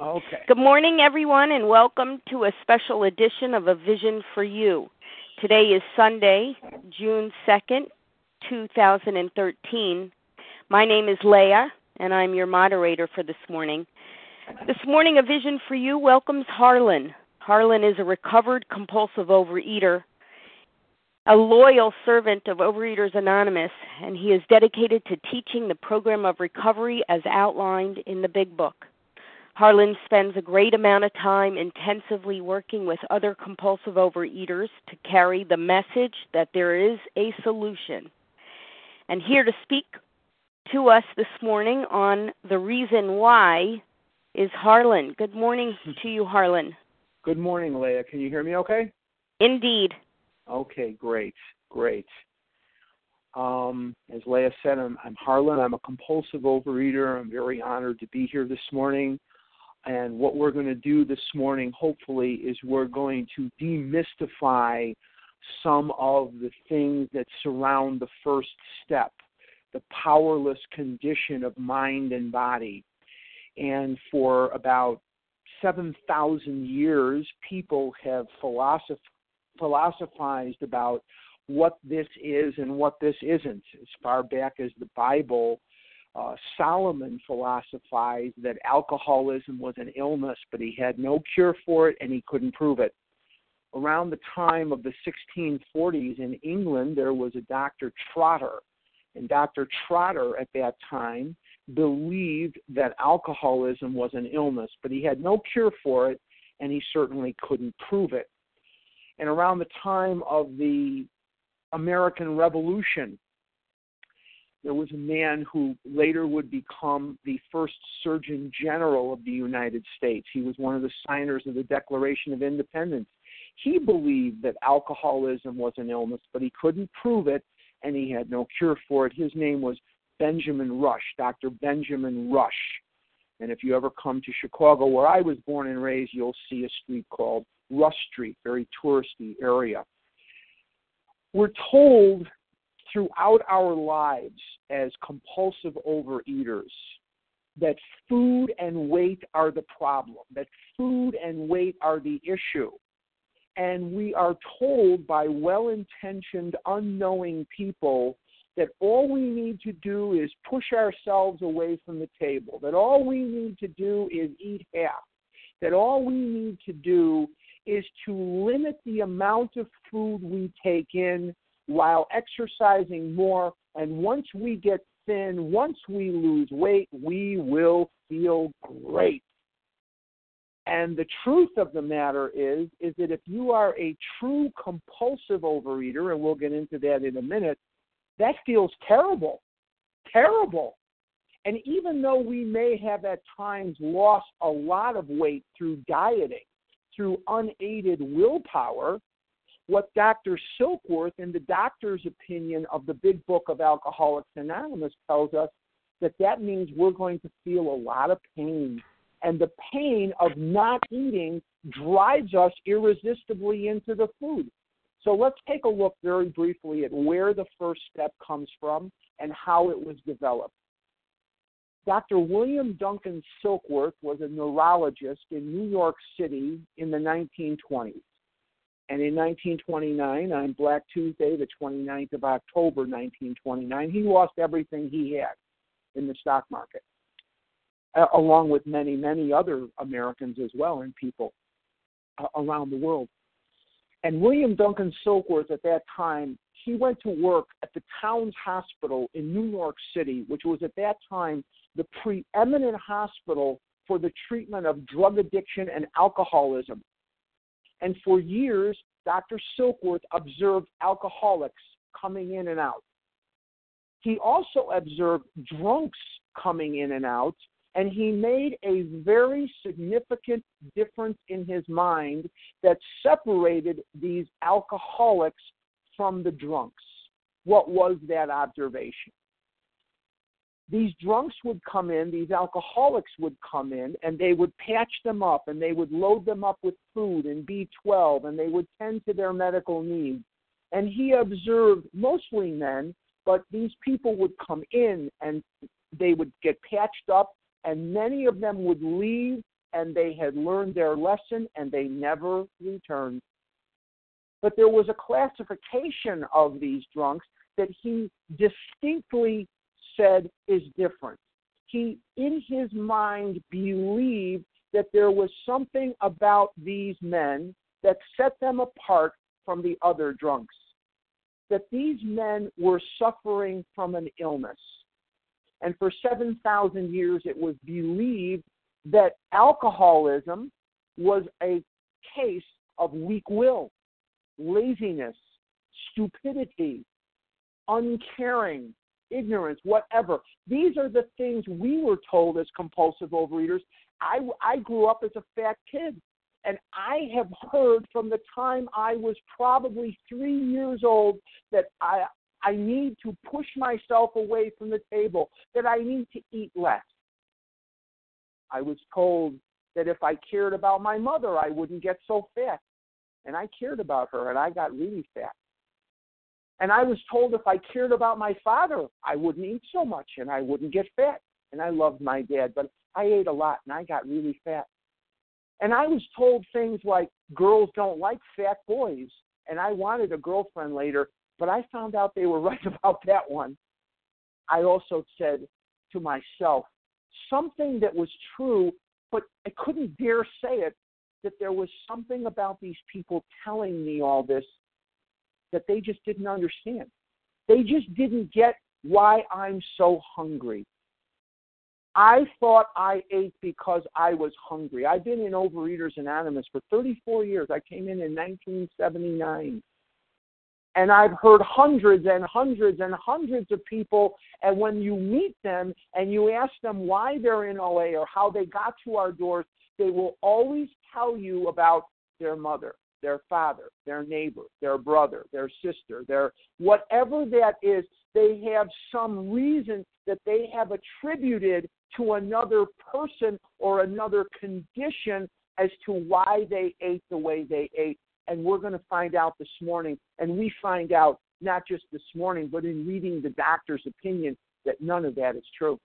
Okay. Good morning, everyone, and welcome to a special edition of A Vision for You. Today is Sunday, June 2nd, 2013. My name is Leah, and I'm your moderator for this morning. This morning, A Vision for You welcomes Harlan. Harlan is a recovered compulsive overeater, a loyal servant of Overeaters Anonymous, and he is dedicated to teaching the program of recovery as outlined in the Big Book. Harlan spends a great amount of time intensively working with other compulsive overeaters to carry the message that there is a solution. And here to speak to us this morning on the reason why is Harlan. Good morning to you, Harlan. Good morning, Leah. Can you hear me okay? Indeed. Okay, great, great. Um, as Leah said, I'm, I'm Harlan. I'm a compulsive overeater. I'm very honored to be here this morning. And what we're going to do this morning, hopefully, is we're going to demystify some of the things that surround the first step, the powerless condition of mind and body. And for about 7,000 years, people have philosoph- philosophized about what this is and what this isn't. As far back as the Bible, uh, Solomon philosophized that alcoholism was an illness, but he had no cure for it and he couldn't prove it. Around the time of the 1640s in England, there was a Dr. Trotter. And Dr. Trotter at that time believed that alcoholism was an illness, but he had no cure for it and he certainly couldn't prove it. And around the time of the American Revolution, there was a man who later would become the first Surgeon General of the United States. He was one of the signers of the Declaration of Independence. He believed that alcoholism was an illness, but he couldn't prove it and he had no cure for it. His name was Benjamin Rush, Dr. Benjamin Rush. And if you ever come to Chicago, where I was born and raised, you'll see a street called Rush Street, very touristy area. We're told throughout our lives as compulsive overeaters that food and weight are the problem, that food and weight are the issue. And we are told by well intentioned, unknowing people that all we need to do is push ourselves away from the table, that all we need to do is eat half, that all we need to do is to limit the amount of food we take in while exercising more. And once we get thin, once we lose weight, we will feel great. And the truth of the matter is, is that if you are a true compulsive overeater, and we'll get into that in a minute, that feels terrible. Terrible. And even though we may have at times lost a lot of weight through dieting, through unaided willpower, what Dr. Silkworth, in the doctor's opinion of the big book of Alcoholics Anonymous, tells us that that means we're going to feel a lot of pain. And the pain of not eating drives us irresistibly into the food. So let's take a look very briefly at where the first step comes from and how it was developed. Dr. William Duncan Silkworth was a neurologist in New York City in the 1920s. And in 1929, on Black Tuesday, the 29th of October, 1929, he lost everything he had in the stock market, along with many, many other Americans as well and people uh, around the world. And William Duncan Silkworth at that time, he went to work at the Towns Hospital in New York City, which was at that time the preeminent hospital for the treatment of drug addiction and alcoholism and for years, Dr. Silkworth observed alcoholics coming in and out. He also observed drunks coming in and out, and he made a very significant difference in his mind that separated these alcoholics from the drunks. What was that observation? These drunks would come in, these alcoholics would come in, and they would patch them up and they would load them up with food and B12 and they would tend to their medical needs. And he observed mostly men, but these people would come in and they would get patched up, and many of them would leave and they had learned their lesson and they never returned. But there was a classification of these drunks that he distinctly said is different. He, in his mind, believed that there was something about these men that set them apart from the other drunks. That these men were suffering from an illness. And for 7,000 years, it was believed that alcoholism was a case of weak will, laziness, stupidity, uncaring, ignorance, whatever. These are the things we were told as compulsive overeaters. I, I grew up as a fat kid, and I have heard from the time I was probably three years old that I, I need to push myself away from the table, that I need to eat less. I was told that if I cared about my mother, I wouldn't get so fat. And I cared about her, and I got really fat. And I was told if I cared about my father, I wouldn't eat so much and I wouldn't get fat. And I loved my dad, but I ate a lot and I got really fat. And I was told things like girls don't like fat boys. And I wanted a girlfriend later, but I found out they were right about that one. I also said to myself something that was true, but I couldn't dare say it that there was something about these people telling me all this that they just didn't understand. They just didn't get why I'm so hungry. I thought I ate because I was hungry. I've been in Overeaters Anonymous for 34 years. I came in in 1979. And I've heard hundreds and hundreds and hundreds of people. And when you meet them and you ask them why they're in OA or how they got to our doors, they will always tell you about their mother their father, their neighbor, their brother, their sister, their whatever that is, they have some reason that they have attributed to another person or another condition as to why they ate the way they ate. And we're going to find out this morning, and we find out not just this morning, but in reading the doctor's opinion, that none of that is true.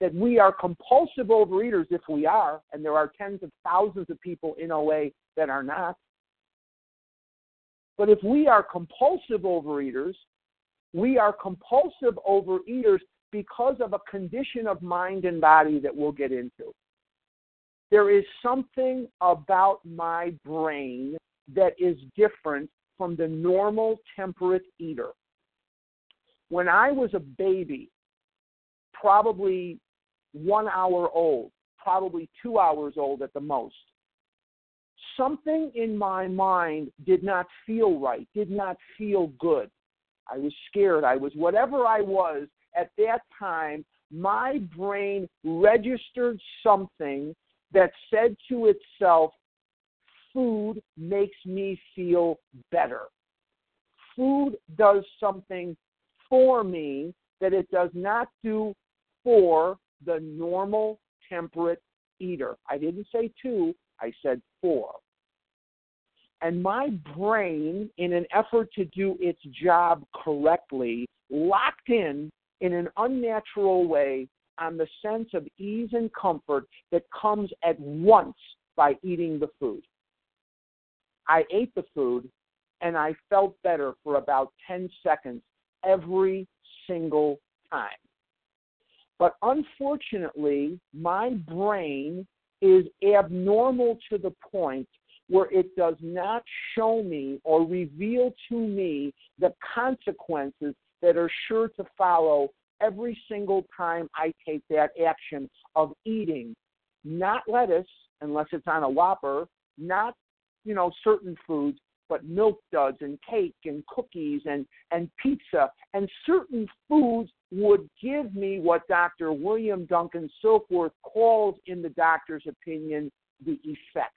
That we are compulsive overeaters if we are, and there are tens of thousands of people in OA that are not. But if we are compulsive overeaters, we are compulsive overeaters because of a condition of mind and body that we'll get into. There is something about my brain that is different from the normal temperate eater. When I was a baby, probably one hour old, probably two hours old at the most, something in my mind did not feel right, did not feel good. I was scared. I was whatever I was at that time. My brain registered something that said to itself, food makes me feel better. Food does something for me that it does not do for the normal temperate eater. I didn't say two, I said four. And my brain, in an effort to do its job correctly, locked in in an unnatural way on the sense of ease and comfort that comes at once by eating the food. I ate the food and I felt better for about 10 seconds every single time. But unfortunately, my brain is abnormal to the point where it does not show me or reveal to me the consequences that are sure to follow every single time I take that action of eating. Not lettuce unless it's on a Whopper, not you know certain foods, but milk duds and cake and cookies and and pizza and certain foods would give me what Dr. William Duncan Silkworth calls in the doctor's opinion the effect.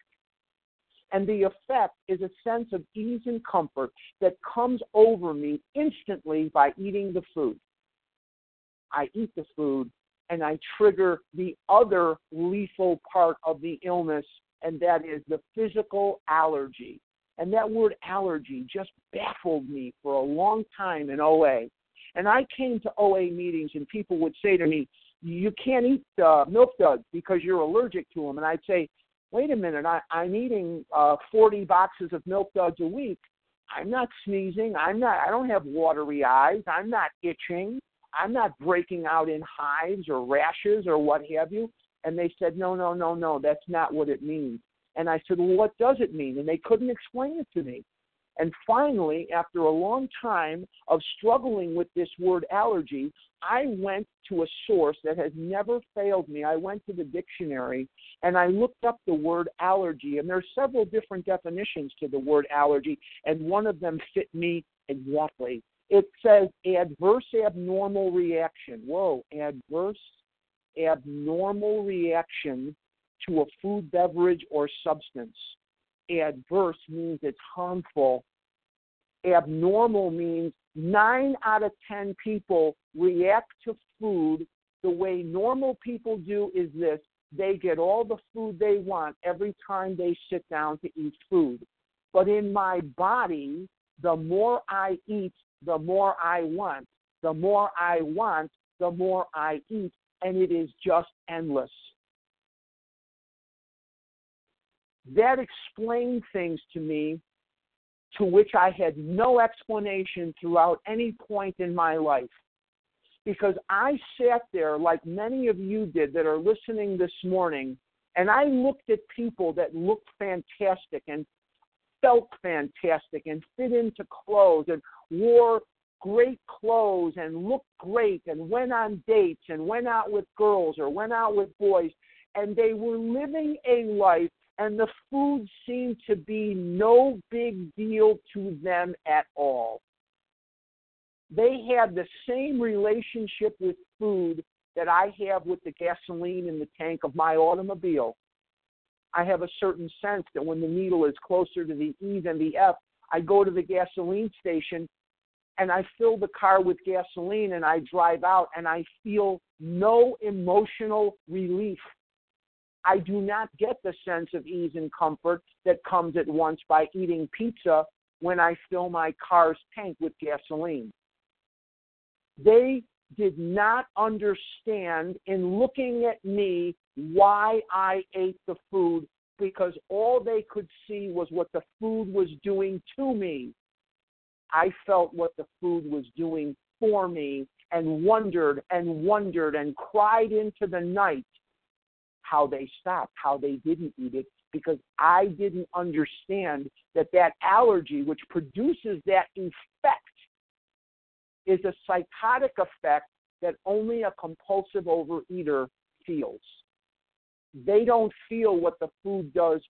And the effect is a sense of ease and comfort that comes over me instantly by eating the food. I eat the food and I trigger the other lethal part of the illness, and that is the physical allergy. And that word allergy just baffled me for a long time in OA. And I came to OA meetings, and people would say to me, you can't eat uh, milk duds because you're allergic to them. And I'd say, wait a minute, I, I'm eating uh, 40 boxes of milk duds a week. I'm not sneezing. I'm not. I don't have watery eyes. I'm not itching. I'm not breaking out in hives or rashes or what have you. And they said, no, no, no, no, that's not what it means. And I said, well, what does it mean? And they couldn't explain it to me. And finally, after a long time of struggling with this word allergy, I went to a source that has never failed me. I went to the dictionary and I looked up the word allergy. And there are several different definitions to the word allergy, and one of them fit me exactly. It says adverse abnormal reaction. Whoa, adverse abnormal reaction to a food, beverage, or substance. Adverse means it's harmful. Abnormal means nine out of ten people react to food the way normal people do is this they get all the food they want every time they sit down to eat food. But in my body, the more I eat, the more I want. The more I want, the more I eat, and it is just endless. That explained things to me to which I had no explanation throughout any point in my life. Because I sat there, like many of you did that are listening this morning, and I looked at people that looked fantastic and felt fantastic and fit into clothes and wore great clothes and looked great and went on dates and went out with girls or went out with boys and they were living a life and the food seemed to be no big deal to them at all. They had the same relationship with food that I have with the gasoline in the tank of my automobile. I have a certain sense that when the needle is closer to the E than the F, I go to the gasoline station and I fill the car with gasoline and I drive out and I feel no emotional relief. I do not get the sense of ease and comfort that comes at once by eating pizza when I fill my car's tank with gasoline. They did not understand in looking at me why I ate the food because all they could see was what the food was doing to me. I felt what the food was doing for me and wondered and wondered and cried into the night how they stopped, how they didn't eat it, because I didn't understand that that allergy, which produces that effect, is a psychotic effect that only a compulsive overeater feels. They don't feel what the food does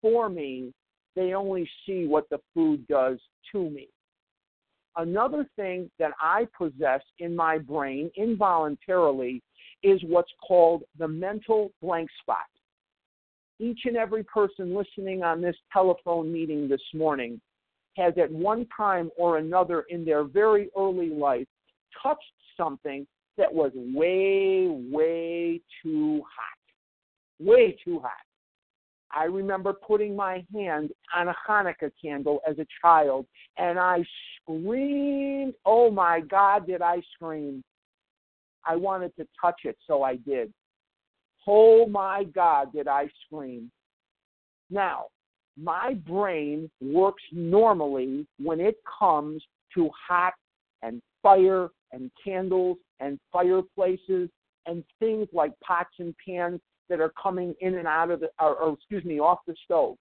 for me, they only see what the food does to me. Another thing that I possess in my brain involuntarily is what's called the mental blank spot. Each and every person listening on this telephone meeting this morning has at one time or another in their very early life touched something that was way, way too hot. Way too hot. I remember putting my hand on a Hanukkah candle as a child, and I screamed. Oh my God, did I scream! I wanted to touch it, so I did. Oh my God, did I scream. Now, my brain works normally when it comes to hot and fire and candles and fireplaces and things like pots and pans that are coming in and out of the, or, or excuse me, off the stove.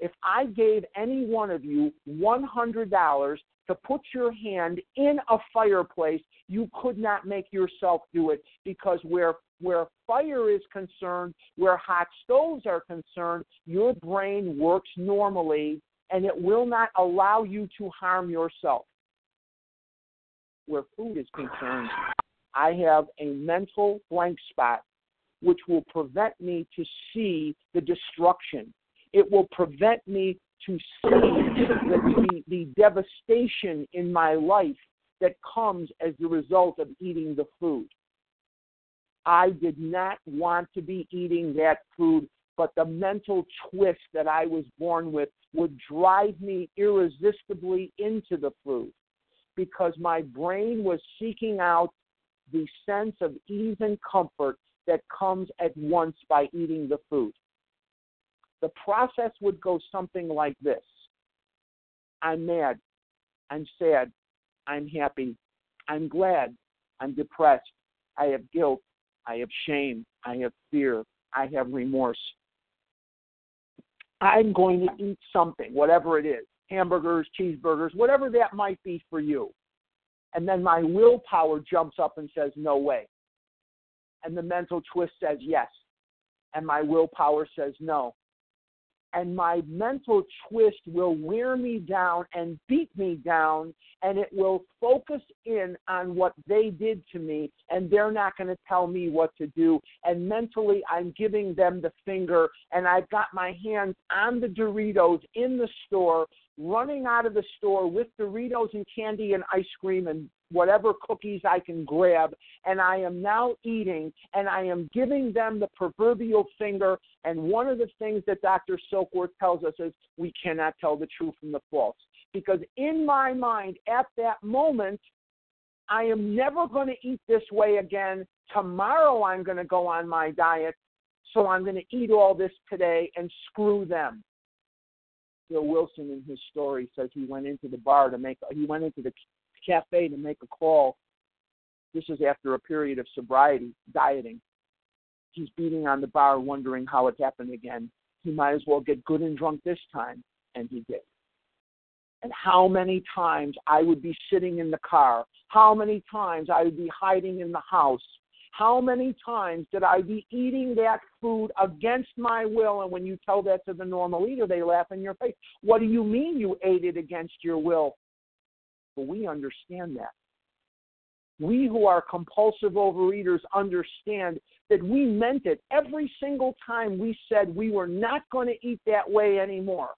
If I gave any one of you $100 to put your hand in a fireplace, you could not make yourself do it because where where fire is concerned, where hot stoves are concerned, your brain works normally and it will not allow you to harm yourself. Where food is concerned, I have a mental blank spot which will prevent me to see the destruction. It will prevent me to see the, the, devastation in my life that comes as the result of eating the food. I did not want to be eating that food, but the mental twist that I was born with would drive me irresistibly into the food because my brain was seeking out the sense of ease and comfort that comes at once by eating the food. The process would go something like this. I'm mad, I'm sad, I'm happy, I'm glad, I'm depressed, I have guilt, I have shame, I have fear, I have remorse. I'm going to eat something, whatever it is hamburgers, cheeseburgers, whatever that might be for you. And then my willpower jumps up and says, no way. And the mental twist says yes. And my willpower says no and my mental twist will wear me down and beat me down and it will focus in on what they did to me and they're not going to tell me what to do. And mentally I'm giving them the finger and I've got my hands on the Doritos in the store running out of the store with Doritos and candy and ice cream and whatever cookies I can grab, and I am now eating, and I am giving them the proverbial finger. And one of the things that Dr. Silkworth tells us is we cannot tell the truth from the false. Because in my mind, at that moment, I am never going to eat this way again. Tomorrow, I'm going to go on my diet. So I'm going to eat all this today and screw them. Bill Wilson in his story says he went into the bar to make he went into the cafe to make a call. This is after a period of sobriety, dieting. He's beating on the bar, wondering how it happened again. He might as well get good and drunk this time, and he did. And how many times I would be sitting in the car, how many times I would be hiding in the house, how many times did I be eating that food against my will? And when you tell that to the normal eater, they laugh in your face. What do you mean you ate it against your will? But we understand that. We who are compulsive overeaters understand that we meant it every single time we said we were not going to eat that way anymore.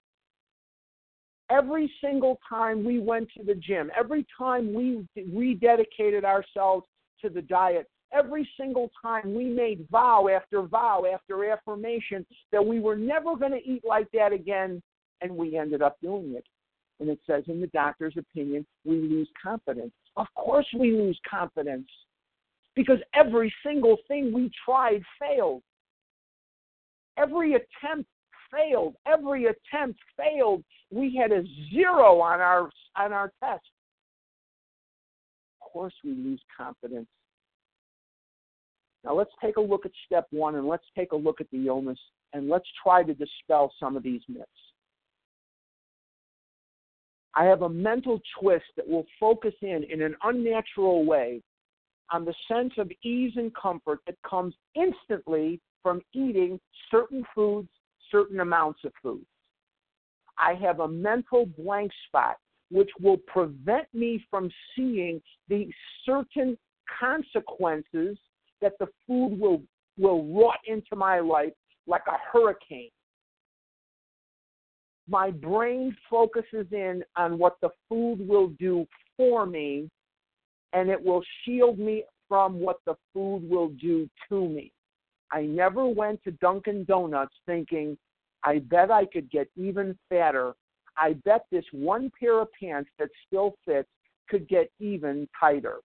Every single time we went to the gym, every time we rededicated ourselves to the diet, every single time we made vow after vow after affirmation that we were never going to eat like that again, and we ended up doing it and it says in the doctor's opinion, we lose confidence. Of course, we lose confidence because every single thing we tried failed. Every attempt failed. Every attempt failed. We had a zero on our on our test. Of course, we lose confidence. Now let's take a look at step one and let's take a look at the illness and let's try to dispel some of these myths. I have a mental twist that will focus in in an unnatural way on the sense of ease and comfort that comes instantly from eating certain foods, certain amounts of foods. I have a mental blank spot which will prevent me from seeing the certain consequences that the food will will rot into my life like a hurricane my brain focuses in on what the food will do for me, and it will shield me from what the food will do to me. I never went to Dunkin' Donuts thinking, I bet I could get even fatter. I bet this one pair of pants that still fits could get even tighter.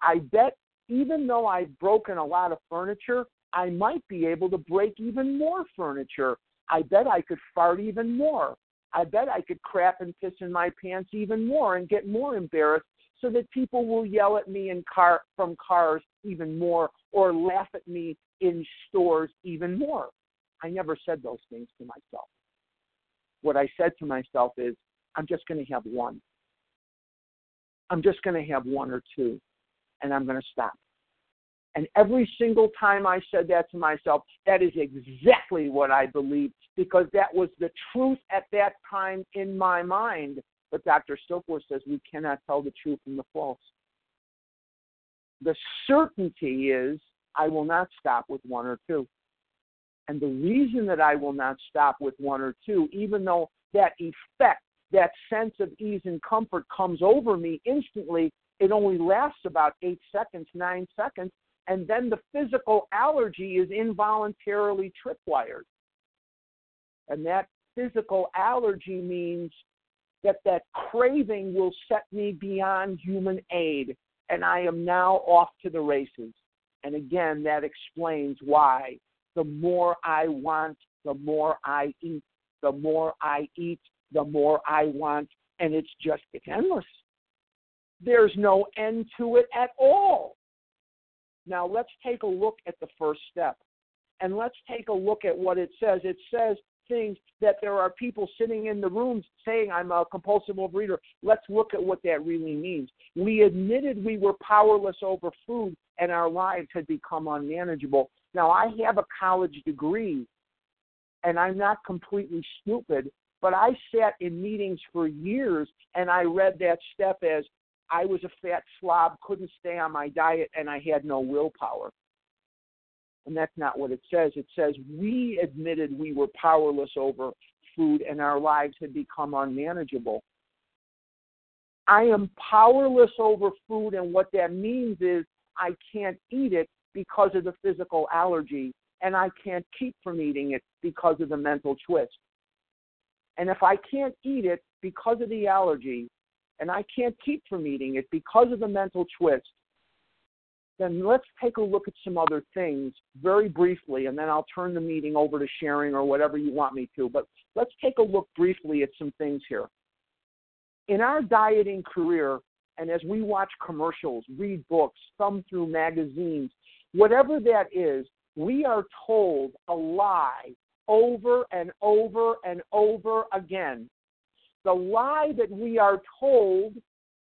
I bet even though I've broken a lot of furniture, I might be able to break even more furniture. I bet I could fart even more. I bet I could crap and piss in my pants even more and get more embarrassed so that people will yell at me in car from cars even more or laugh at me in stores even more. I never said those things to myself. What I said to myself is, I'm just going to have one. I'm just going to have one or two, and I'm going to stop. And every single time I said that to myself, that is exactly what I believed because that was the truth at that time in my mind. But Dr. Silkworth says we cannot tell the truth from the false. The certainty is I will not stop with one or two. And the reason that I will not stop with one or two, even though that effect, that sense of ease and comfort comes over me instantly, it only lasts about eight seconds, nine seconds, and then the physical allergy is involuntarily tripwired. And that physical allergy means that that craving will set me beyond human aid. and I am now off to the races. And again, that explains why the more I want, the more I eat. The more I eat, the more I want. And it's just, it's endless. There's no end to it at all. Now, let's take a look at the first step. And let's take a look at what it says. It says things that there are people sitting in the rooms saying, I'm a compulsive overeater. Let's look at what that really means. We admitted we were powerless over food and our lives had become unmanageable. Now, I have a college degree and I'm not completely stupid, but I sat in meetings for years and I read that step as I was a fat slob, couldn't stay on my diet, and I had no willpower. And that's not what it says. It says we admitted we were powerless over food and our lives had become unmanageable. I am powerless over food, and what that means is I can't eat it because of the physical allergy, and I can't keep from eating it because of the mental twist. And if I can't eat it because of the allergy, and I can't keep from eating it because of the mental twist, then let's take a look at some other things very briefly, and then I'll turn the meeting over to sharing or whatever you want me to. But let's take a look briefly at some things here. In our dieting career, and as we watch commercials, read books, thumb through magazines, whatever that is, we are told a lie over and over and over again. The lie that we are told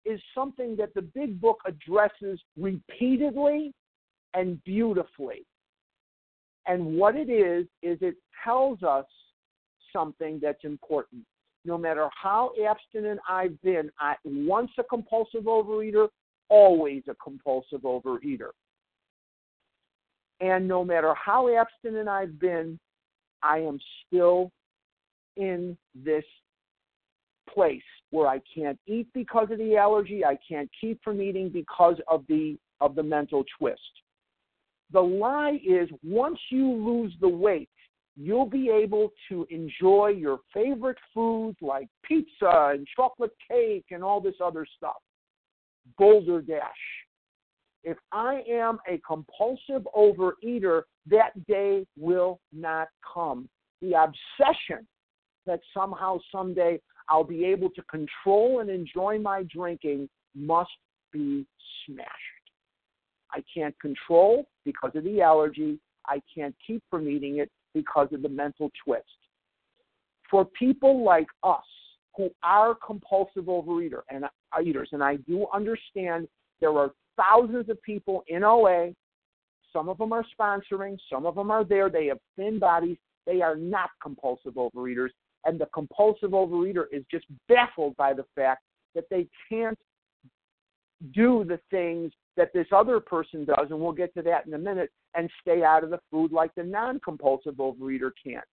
is something that the big book addresses repeatedly and beautifully. And what it is, is it tells us something that's important. No matter how abstinent I've been, I, once a compulsive overeater, always a compulsive overeater. And no matter how abstinent I've been, I am still in this place where I can't eat because of the allergy, I can't keep from eating because of the of the mental twist. The lie is once you lose the weight, you'll be able to enjoy your favorite foods like pizza and chocolate cake and all this other stuff. Boulder Dash. If I am a compulsive overeater, that day will not come. The obsession that somehow, someday, I'll be able to control and enjoy my drinking must be smashed. I can't control because of the allergy. I can't keep from eating it because of the mental twist. For people like us who are compulsive overeater and uh, eaters, and I do understand there are thousands of people in OA. Some of them are sponsoring, some of them are there. They have thin bodies. They are not compulsive overeaters and the compulsive overeater is just baffled by the fact that they can't do the things that this other person does, and we'll get to that in a minute, and stay out of the food like the non compulsive overeater can't.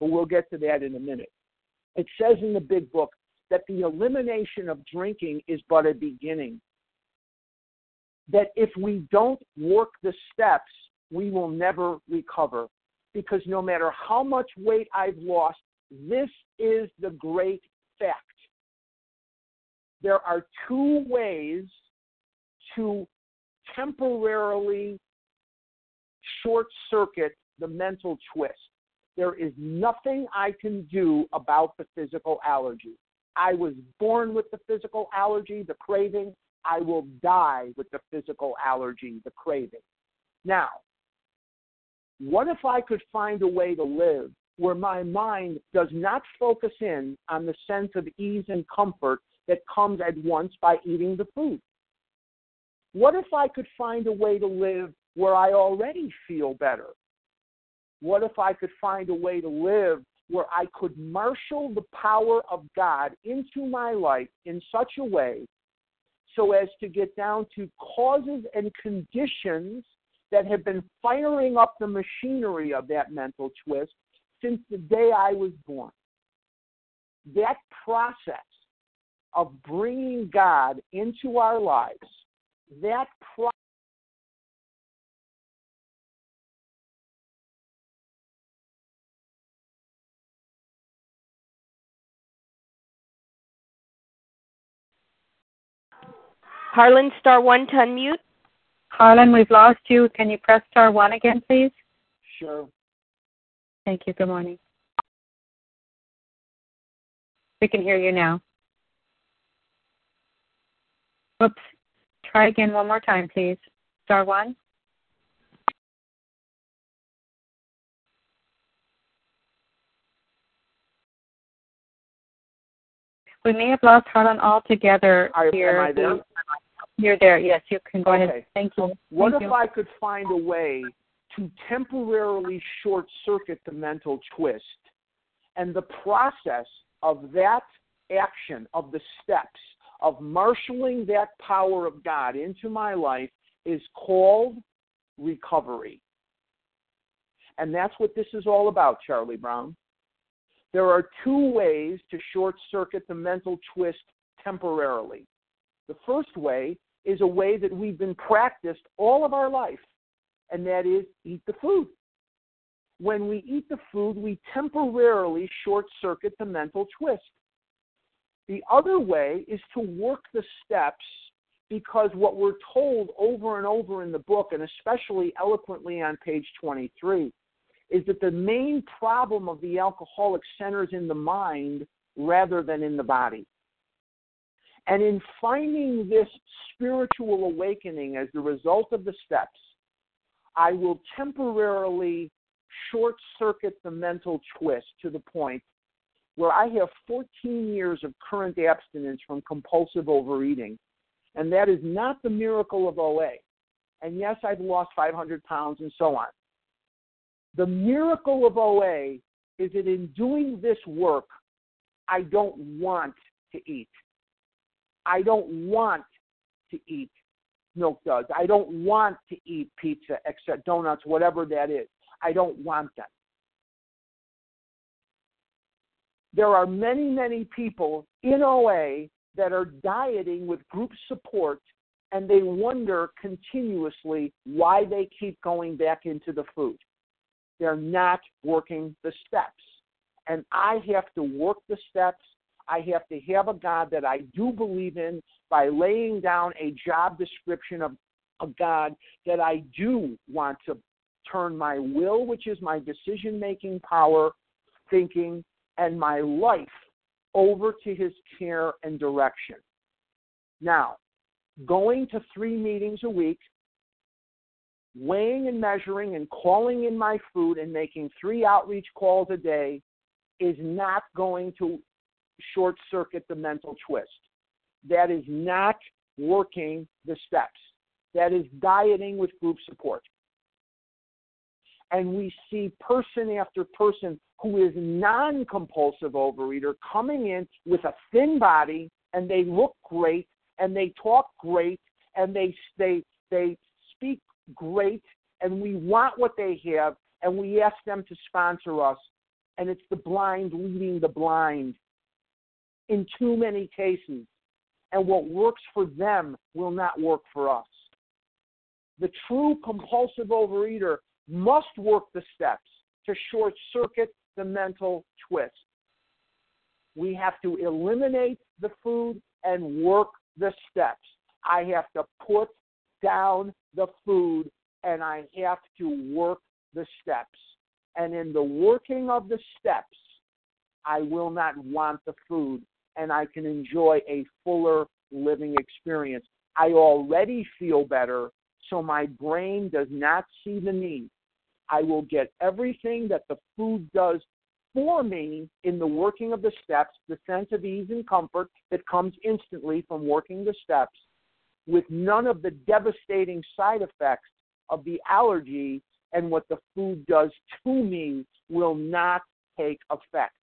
But we'll get to that in a minute. It says in the big book that the elimination of drinking is but a beginning. That if we don't work the steps, we will never recover. Because no matter how much weight I've lost, this is the great fact. There are two ways to temporarily short circuit the mental twist. There is nothing I can do about the physical allergy. I was born with the physical allergy, the craving. I will die with the physical allergy, the craving. Now, what if I could find a way to live where my mind does not focus in on the sense of ease and comfort that comes at once by eating the food? What if I could find a way to live where I already feel better? What if I could find a way to live where I could marshal the power of God into my life in such a way so as to get down to causes and conditions that have been firing up the machinery of that mental twist since the day I was born. That process of bringing God into our lives, that process Harlan, star one to unmute. Harlan, we've lost you. Can you press star one again, please? Sure. Thank you. Good morning. We can hear you now. Oops. Try again one more time, please. Star one. We may have lost Harlan altogether Are, here. Am I there? You're there. Yes, you can go Okay. ahead. Thank you. What Thank if you. I could find a way to temporarily short circuit the mental twist and the process of that action, of the steps, of marshaling that power of God into my life is called recovery. And that's what this is all about, Charlie Brown. There are two ways to short circuit the mental twist temporarily. The first way is a way that we've been practiced all of our life, and that is eat the food. When we eat the food, we temporarily short circuit the mental twist. The other way is to work the steps because what we're told over and over in the book, and especially eloquently on page 23, is that the main problem of the alcoholic centers in the mind rather than in the body. And in finding this spiritual awakening as the result of the steps, I will temporarily short circuit the mental twist to the point where I have 14 years of current abstinence from compulsive overeating. And that is not the miracle of OA. And yes, I've lost 500 pounds and so on. The miracle of OA is that in doing this work, I don't want to eat. I don't want to eat milk duds. I don't want to eat pizza, except donuts, whatever that is. I don't want them. There are many, many people in OA that are dieting with group support and they wonder continuously why they keep going back into the food. They're not working the steps. And I have to work the steps. I have to have a God that I do believe in by laying down a job description of a God that I do want to turn my will, which is my decision making power, thinking, and my life over to his care and direction. Now, going to three meetings a week, weighing and measuring and calling in my food and making three outreach calls a day is not going to short circuit the mental twist. That is not working the steps. That is dieting with group support. And we see person after person who is non compulsive overeater coming in with a thin body and they look great and they talk great and they they they speak great and we want what they have and we ask them to sponsor us and it's the blind leading the blind in too many cases and what works for them will not work for us the true compulsive overeater must work the steps to short circuit the mental twist we have to eliminate the food and work the steps. I have to put down the food and I have to work the steps. And in the working of the steps, I will not want the food and I can enjoy a fuller living experience. I already feel better, so my brain does not see the need. I will get everything that the food does for me in the working of the steps, the sense of ease and comfort that comes instantly from working the steps, with none of the devastating side effects of the allergy and what the food does to me will not take effect.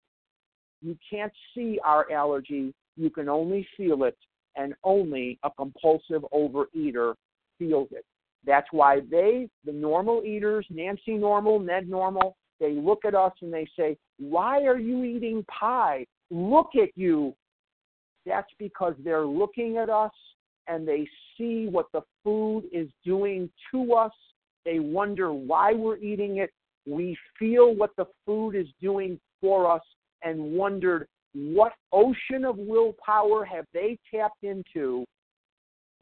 You can't see our allergy, you can only feel it, and only a compulsive overeater feels it. That's why they, the normal eaters, Nancy Normal, Ned Normal, they look at us and they say, Why are you eating pie? Look at you. That's because they're looking at us and they see what the food is doing to us. They wonder why we're eating it. We feel what the food is doing for us and wondered what ocean of willpower have they tapped into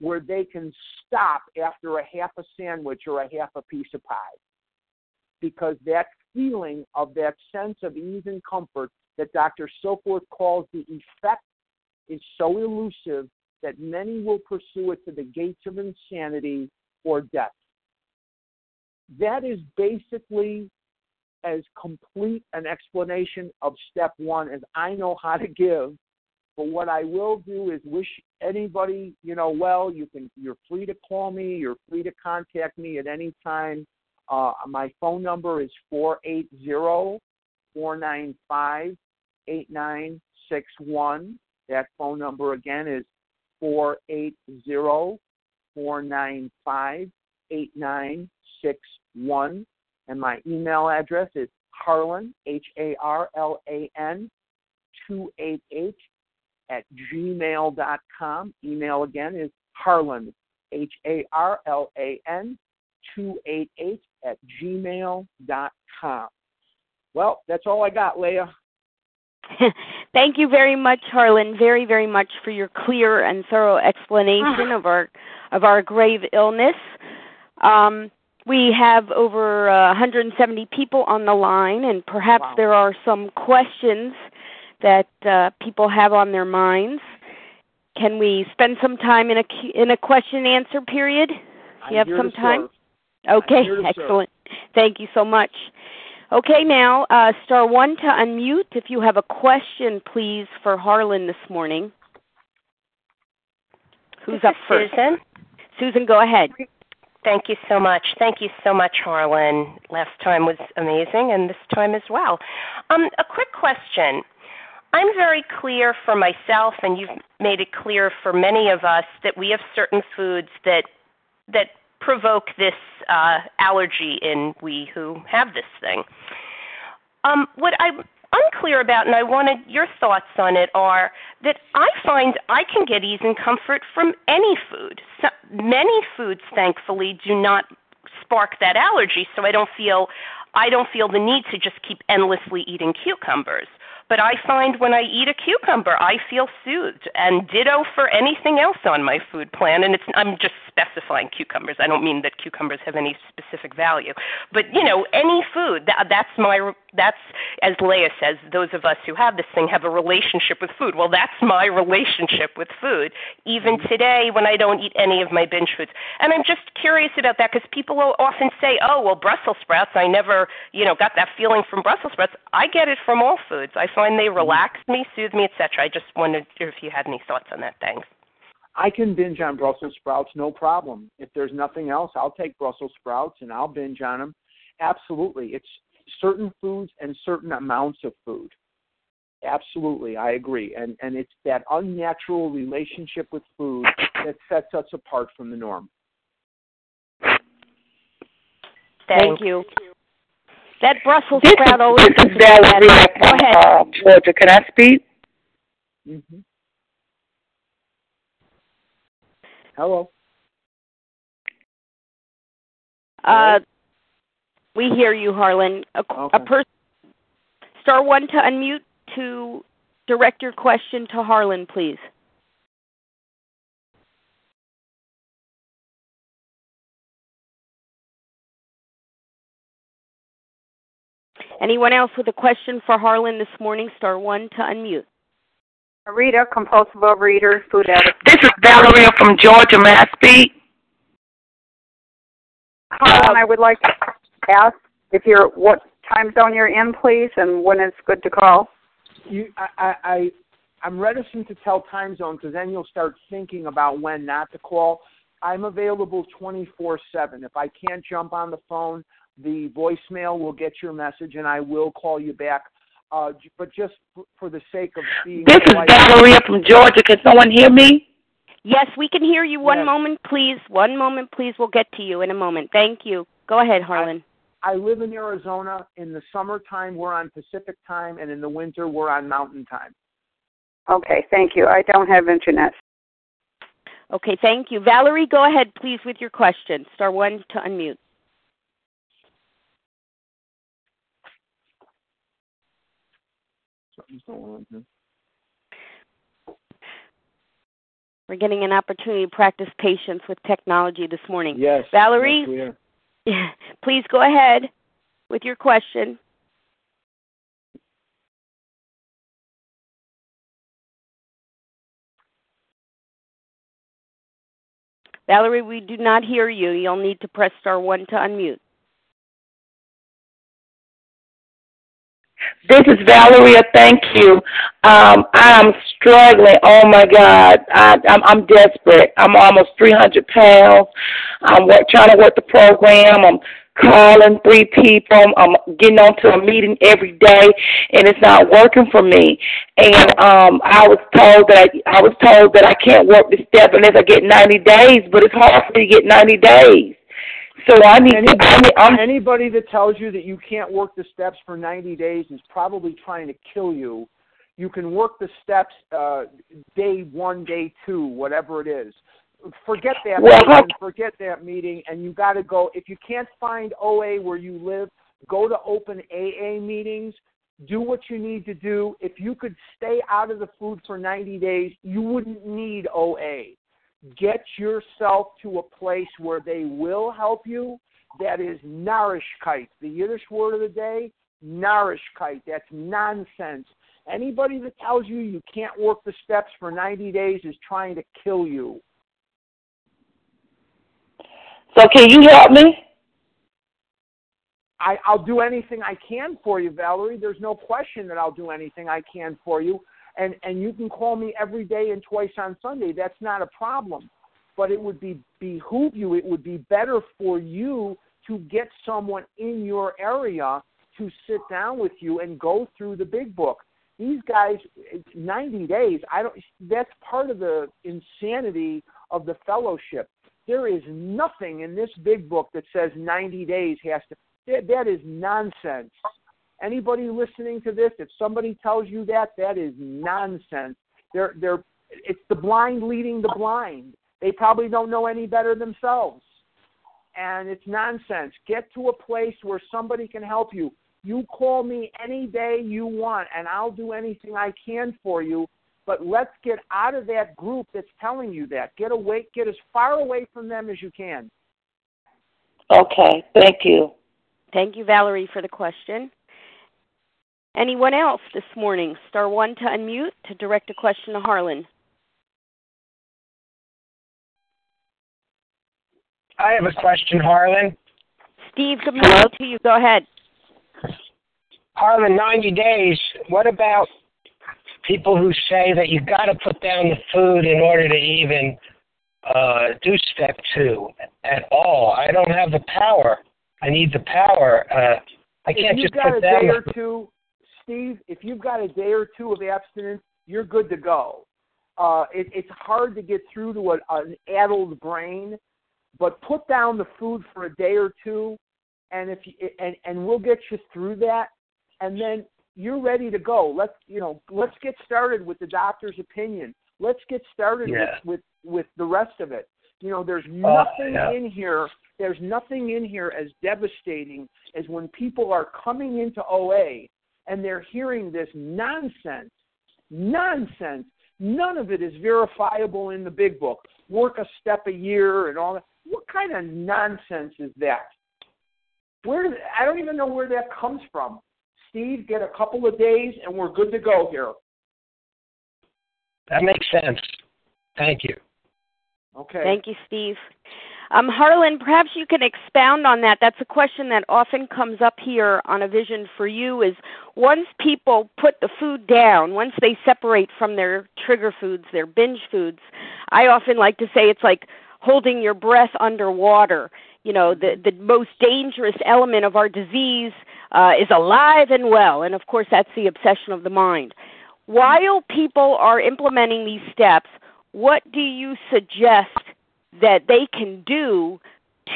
where they can stop after a half a sandwich or a half a piece of pie. Because that feeling of that sense of ease and comfort that Dr. Silkworth calls the effect is so elusive that many will pursue it to the gates of insanity or death. That is basically as complete an explanation of step one as I know how to give. But what I will do is wish anybody, you know, well, you can you're free to call me, you're free to contact me at any time. Uh, my phone number is 480 495 8961. That phone number again is 480 495 8961. And my email address is Harlan, H A R L A N, 288 at gmail.com. Email again is Harlan, H A R L A N, 288 at gmail.com. Well, that's all I got, Leah. Thank you very much, Harlan, very, very much for your clear and thorough explanation of our of our grave illness. Um, we have over uh, 170 people on the line, and perhaps Wow. there are some questions that uh, people have on their minds. Can we spend some time in a Q- in a question and answer period? I'm You have some time? serve. Okay, here to serve. excellent. Thank you so much. Okay, now uh, star one to unmute. If you have a question, please, for Harlan this morning. Who's This up first? Susan. Susan, go ahead. Thank you so much. Thank you so much, Harlan. Last time was amazing, and this time as well. Um, a quick question. I'm very clear for myself, and you've made it clear for many of us that we have certain foods that that provoke this uh, allergy in we who have this thing. Um, what I'm unclear about, and I wanted your thoughts on it, are that I find I can get ease and comfort from any food. So, many foods, thankfully, do not spark that allergy, so I don't feel I don't feel the need to just keep endlessly eating cucumbers. But I find when I eat a cucumber, I feel soothed, and ditto for anything else on my food plan. And it's I'm just specifying cucumbers. I don't mean that cucumbers have any specific value, but you know, any food. That, that's my that's as Leah says. Those of us who have this thing have a relationship with food. Well, that's my relationship with food. Even mm-hmm. today, when I don't eat any of my binge foods, and I'm just curious about that because people will often say, "Oh, well, Brussels sprouts. I never, you know, got that feeling from Brussels sprouts." I get it from all foods. I find they mm-hmm. relax me, soothe me, etc. I just wondered if you had any thoughts on that. Thanks. I can binge on Brussels sprouts, no problem. If there's nothing else, I'll take Brussels sprouts and I'll binge on them. Absolutely. It's certain foods and certain amounts of food. Absolutely, I agree. And and it's that unnatural relationship with food that sets us apart from the norm. Thank you. That Brussels This sprout is, always this is gives me a bad- Valerie Go from ahead. uh, Georgia. Can I speak? hmm Hello. Uh, we hear you, Harlan. A, Okay. a person, star one to unmute to direct your question to Harlan, please. Anyone else with a question for Harlan this morning? Star one to unmute. Rita, compulsive overeater, food addict. This is Valerie from Georgia. May I speak? Harlan, I would like to ask if you're what time zone you're in, please, and when it's good to call. You, I, I, I, I'm reticent to tell time zone because then you'll start thinking about when not to call. I'm available 24/7. If I can't jump on the phone, the voicemail will get your message, and I will call you back. Uh, but just for the sake of being This is polite- Valerie from Georgia. Can someone hear me? Yes, we can hear you. One Yes. moment, please. One moment, please. We'll get to you in a moment. Thank you. Go ahead, Harlan. I live in Arizona. In the summertime, we're on Pacific time, and in the winter, we're on Mountain time. Okay, thank you. I don't have internet. Okay, thank you. Valerie, go ahead, please, with your question. Star one to unmute. Something's going on here. We're getting an opportunity to practice patience with technology this morning. Yes. Valerie, yes, we are. please go ahead with your question. Valerie, we do not hear you. You'll need to press star one to unmute. This is Valeria. Thank you. Um, I'm struggling. Oh my God, I, I'm, I'm desperate. I'm almost 300 pounds. I'm work, trying to work the program. I'm calling three people. I'm getting onto a meeting every day, and it's not working for me. And um, I was told that I, I was told that I can't work the step unless I get 90 days, but it's hard for me to get 90 days. So I need Anybody. I need, I'm, anybody that tells you that you can't work the steps for 90 days is probably trying to kill you. You can work the steps uh, day one, day two, whatever it is. Forget that Well, meeting. Forget that meeting, and you got to go. If you can't find OA where you live, go to open AA meetings. Do what you need to do. If you could stay out of the food for 90 days, you wouldn't need OA get yourself to a place where they will help you. That is nourish narishkeit. The Yiddish word of the day, nourish narishkeit. That's nonsense. Anybody that tells you you can't work the steps for 90 days is trying to kill you. so can you help me? I, I'll do anything I can for you, Valerie. There's no question that I'll do anything I can for you. And and you can call me every day and twice on Sunday. That's not a problem. But it would be behoove you. It would be better for you to get someone in your area to sit down with you and go through the big book. These guys, it's 90 days. I don't. That's part of the insanity of the fellowship. There is nothing in this big book that says 90 days has to. That, that is nonsense. Anybody listening to this, if somebody tells you that, that is nonsense. They're they're it's the blind leading the blind. They probably don't know any better themselves. And it's nonsense. Get to a place where somebody can help you. You call me any day you want and I'll do anything I can for you. But let's get out of that group that's telling you that. Get away get as far away from them as you can. Okay, thank you. Thank you, Valerie, for the question. Anyone else this morning? Star one to unmute to direct a question to Harlan. I have a question, Harlan. Steve, good morning to you. Go ahead. Harlan, 90 days. What about people who say that you've got to put down the food in order to even uh, do step two at all? I don't have the power. I need the power. Uh, I can't if you've just got put a down day the or two, Steve, if you've got a day or two of abstinence, you're good to go. Uh, it, it's hard to get through to a, an addled brain, but put down the food for a day or two, and if you, and and we'll get you through that, and then you're ready to go. Let's you know let's get started with the doctor's opinion. Let's get started Yeah. with, with with the rest of it. You know, there's Oh, nothing yeah. in here. There's nothing in here as devastating as when people are coming into OA and they're hearing this nonsense. Nonsense. None of it is verifiable in the big book. Work a step a year and all that. What kind of nonsense is that? Where I don't even know where that comes from. Steve, get a couple of days and we're good to go here. That makes sense. Thank you. Okay. Thank you, Steve. Um, Harlan, perhaps you can expound on that. That's a question that often comes up here on a vision for you is once people put the food down, once they separate from their trigger foods, their binge foods, I often like to say it's like holding your breath underwater. You know, the the most dangerous element of our disease uh, is alive and well, and of course that's the obsession of the mind. While people are implementing these steps, what do you suggest that they can do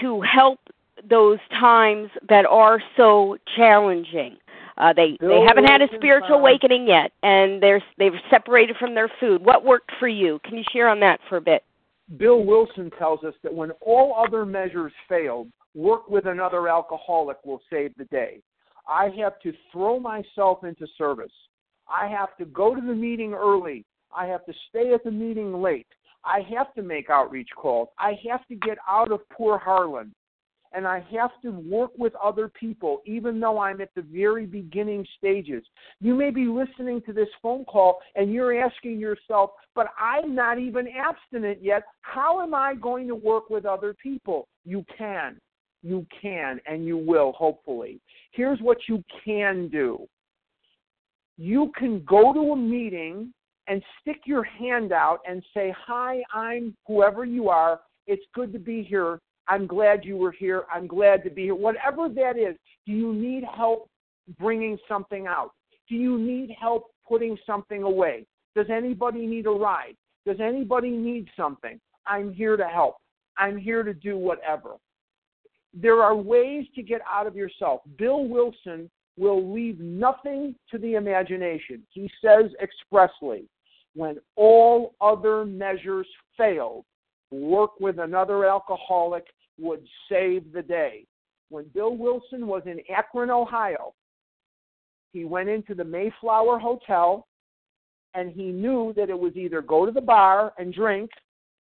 to help those times that are so challenging? Uh, they they haven't had a spiritual awakening yet, and they're they've separated from their food. What worked for you? Can you share on that for a bit? Bill Wilson tells us that when all other measures failed, work with another alcoholic will save the day. I have to throw myself into service. I have to go to the meeting early. I have to stay at the meeting late. I have to make outreach calls. I have to get out of poor Harlan. And I have to work with other people, even though I'm at the very beginning stages. You may be listening to this phone call and you're asking yourself, but I'm not even abstinent yet. How am I going to work with other people? You can. You can, and you will, hopefully. Here's what you can do you can go to a meeting and stick your hand out and say, Hi, I'm whoever you are. It's good to be here. I'm glad you were here. I'm glad to be here. Whatever that is, do you need help bringing something out? Do you need help putting something away? Does anybody need a ride? Does anybody need something? I'm here to help. I'm here to do whatever. There are ways to get out of yourself. Bill Wilson will leave nothing to the imagination. He says expressly, when all other measures failed, work with another alcoholic would save the day. When Bill Wilson was in Akron, Ohio, he went into the Mayflower Hotel and he knew that it was either go to the bar and drink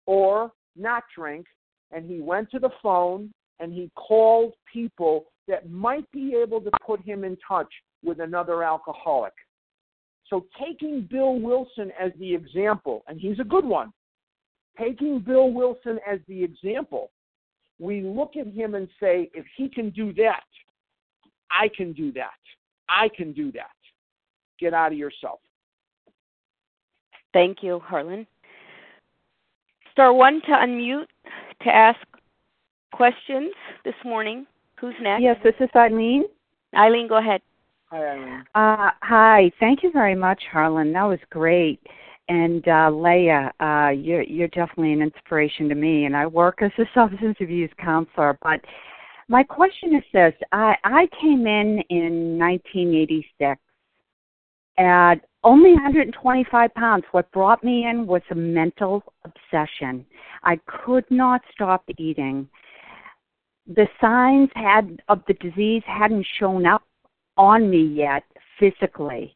or not drink. And he went to the phone and he called people that might be able to put him in touch with another alcoholic. So, taking Bill Wilson as the example, and he's a good one, taking Bill Wilson as the example, we look at him and say, if he can do that, I can do that. I can do that. Get out of yourself. Thank you, Harlan. Star one to unmute to ask questions this morning. Who's next? Yes, this is Eileen. Eileen, go ahead. Hi, Eileen. Uh, hi. Thank you very much, Harlan. That was great. And uh, Leah, uh, you're you're definitely an inspiration to me. And I work as a substance abuse counselor. But my question is this: I I came in in 1986 at only 125 pounds. What brought me in was a mental obsession. I could not stop eating. The signs had of the disease hadn't shown up on me yet physically.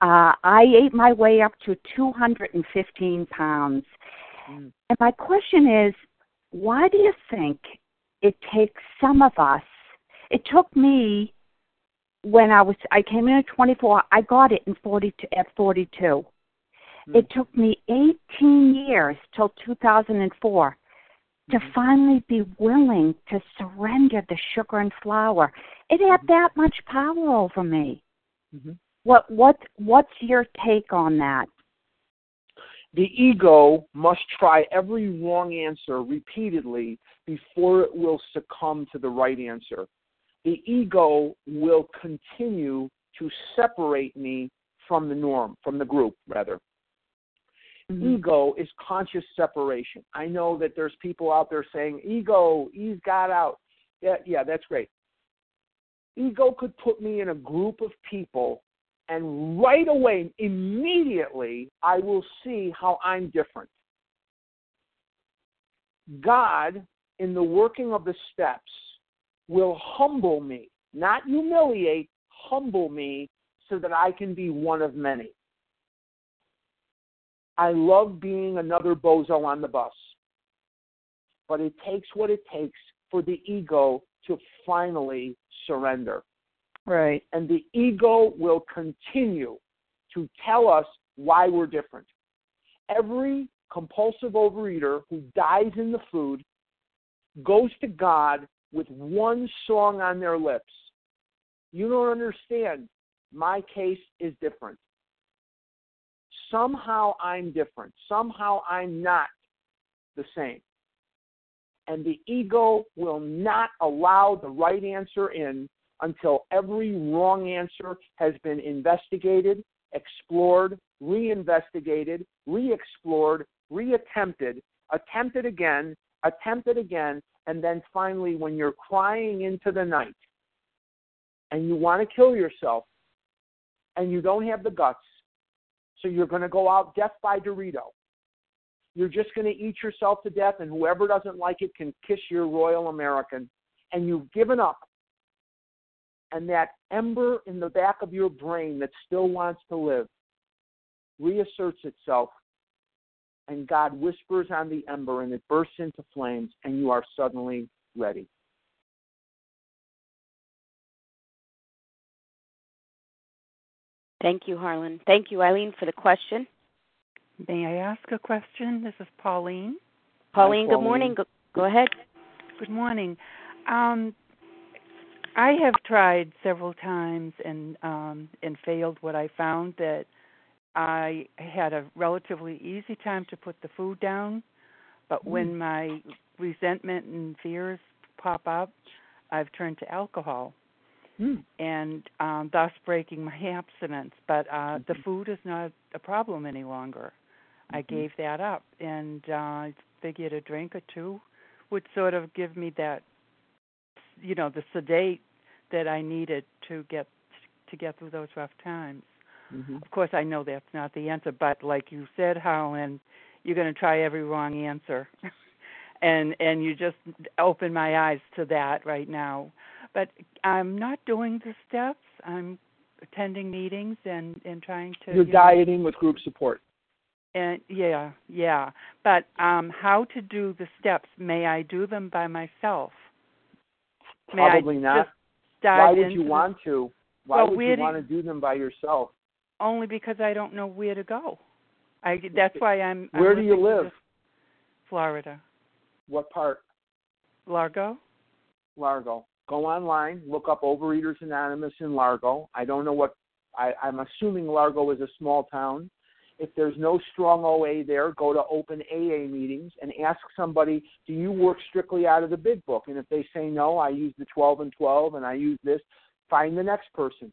Uh, I ate my way up to 215 pounds. Mm. And my question is, why do you think it takes some of us? It took me when I was I came in at 24. I got it in 42 at 42. Mm. It took me 18 years till 2004 to finally be willing to surrender the sugar and flour. It had mm-hmm. that much power over me. Mm-hmm. What what what's your take on that? The ego must try every wrong answer repeatedly before it will succumb to the right answer. The ego will continue to separate me from the norm, from the group, rather. Mm-hmm. Ego is conscious separation. I know that there's people out there saying, ego, he's got out. Yeah, yeah, that's great. Ego could put me in a group of people and right away, immediately, I will see how I'm different. God, in the working of the steps, will humble me, not humiliate, humble me so that I can be one of many. I love being another bozo on the bus, but it takes what it takes for the ego to finally surrender. Right. And the ego will continue to tell us why we're different. Every compulsive overeater who dies in the food goes to God with one song on their lips. You don't understand. My case is different. Somehow I'm different. Somehow I'm not the same. And the ego will not allow the right answer in until every wrong answer has been investigated, explored, reinvestigated, re explored, reattempted, attempted again, attempted again, and then finally, when you're crying into the night and you want to kill yourself and you don't have the guts, so you're going to go out death by Dorito. You're just going to eat yourself to death, and whoever doesn't like it can kiss your Royal American. And you've given up and that ember in the back of your brain that still wants to live reasserts itself and God whispers on the ember and it bursts into flames and you are suddenly ready. Thank you, Harlan. Thank you, Eileen, for the question. May I ask a question? This is Pauline. Pauline, Hi, good morning. Go, go ahead. Good morning. Um, I have tried several times and um, and failed. What I found that I had a relatively easy time to put the food down, but when my resentment and fears pop up, I've turned to alcohol Hmm. and um, thus breaking my abstinence. But uh, the food is not a problem any longer. I Mhm. gave that up, and uh, I figured a drink or two would sort of give me that, you know, the sedate that I needed to get to get through those rough times. Mhm. Of course, I know that's not the answer, but like you said, Harlan, you're going to try every wrong answer, and and you just open my eyes to that right now. But I'm not doing the steps. I'm attending meetings and and trying to. You're you know, dieting with group support. and yeah, yeah. But um how to do the steps? May I do them by myself? May I Probably not. just dive Why would you want to? Why Well, would you want to do them by yourself? only because I don't know where to go. I that's why I'm. I'm Where do you live? Florida, What part? Largo. Largo. Go online, look up Overeaters Anonymous in Largo. I don't know what I, I'm assuming Largo is a small town. If there's no strong OA there, go to open AA meetings and ask somebody, do you work strictly out of the big book? And if they say no, I use the 12 and 12 and I use this, find the next person.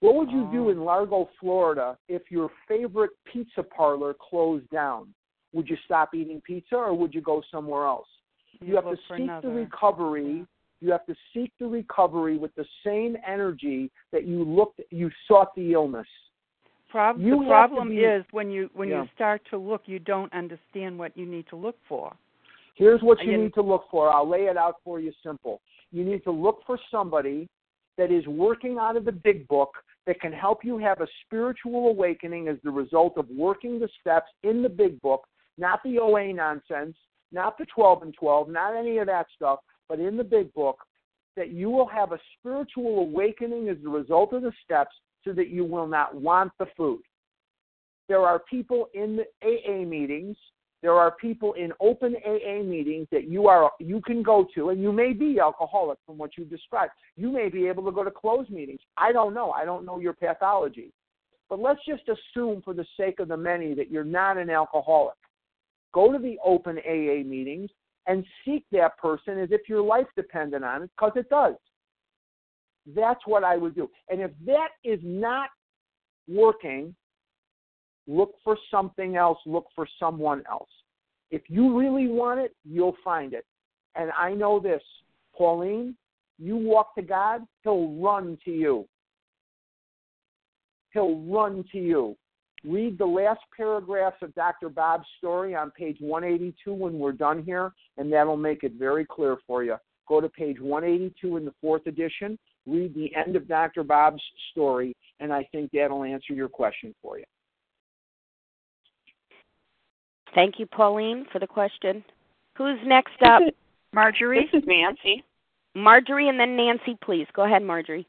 What would you do Oh. in Largo, Florida if your favorite pizza parlor closed down? Would you stop eating pizza or would you go somewhere else? You have to seek another. the recovery. You have to seek the recovery with the same energy that you looked you sought the illness. Prob- You the problem be- is when you when Yeah. you start to look, you don't understand what you need to look for. Here's what you need to look for. I'll lay it out for you simple. You need to look for somebody that is working out of the big book that can help you have a spiritual awakening as the result of working the steps in the big book, not the OA nonsense, not the 12 and 12, not any of that stuff, but in the big book, that you will have a spiritual awakening as a result of the steps so that you will not want the food. There are people in the AA meetings there are people in open AA meetings that you are you can go to, and you may be alcoholic from what you described. You may be able to go to closed meetings. I don't know. I don't know your pathology, but let's just assume, for the sake of the many, that you're not an alcoholic. Go to the open AA meetings and seek that person as if your life depended on it, because it does. That's what I would do. And if that is not working, look for something else, look for someone else. If you really want it, you'll find it. And I know this, Pauline, you walk to God, He'll run to you. He'll run to you. Read the last paragraphs of Dr. Bob's story on page 182 when we're done here, and that'll make it very clear for you. Go to page 182 in the fourth edition, read the end of Dr. Bob's story, and I think that'll answer your question for you. Thank you, Pauline, for the question. Who's next up? Marjorie. This is Nancy. Marjorie and then Nancy, please. Go ahead, Marjorie.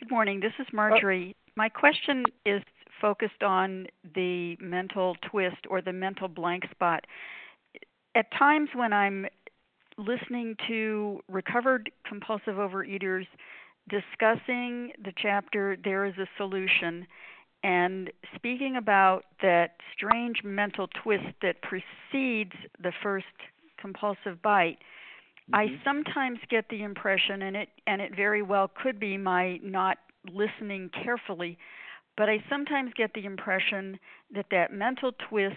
Good morning. This is Marjorie. My question is focused on the mental twist or the mental blank spot. At times when I'm listening to recovered compulsive overeaters discussing the chapter There is a Solution and speaking about that strange mental twist that precedes the first compulsive bite, I mm-hmm. sometimes get the impression and it and it very well could be my not listening carefully, but I sometimes get the impression that that mental twist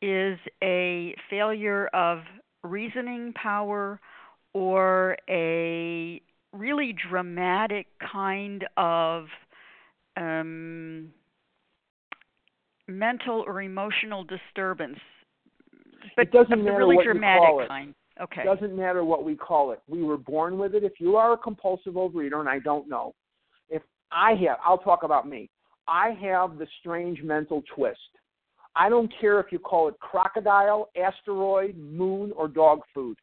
is a failure of reasoning power or a really dramatic kind of um, mental or emotional disturbance. But it doesn't matter really what dramatic you call it. kind. Okay. It doesn't matter what we call it. We were born with it. If you are a compulsive overeater, and I don't know, if I have, I'll talk about me. I have the strange mental twist. I don't care if you call it crocodile, asteroid, moon, or dog food.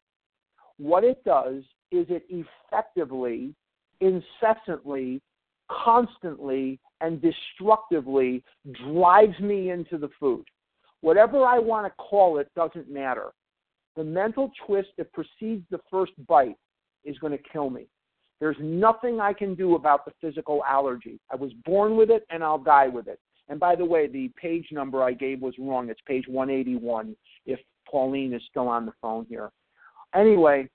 What it does is it effectively, incessantly, constantly, and destructively drives me into the food. Whatever I want to call it doesn't matter. The mental twist that precedes the first bite is going to kill me. There's nothing I can do about the physical allergy. I was born with it and I'll die with it. And by the way, the page number I gave was wrong. It's page 181 if Pauline is still on the phone here. Anyway,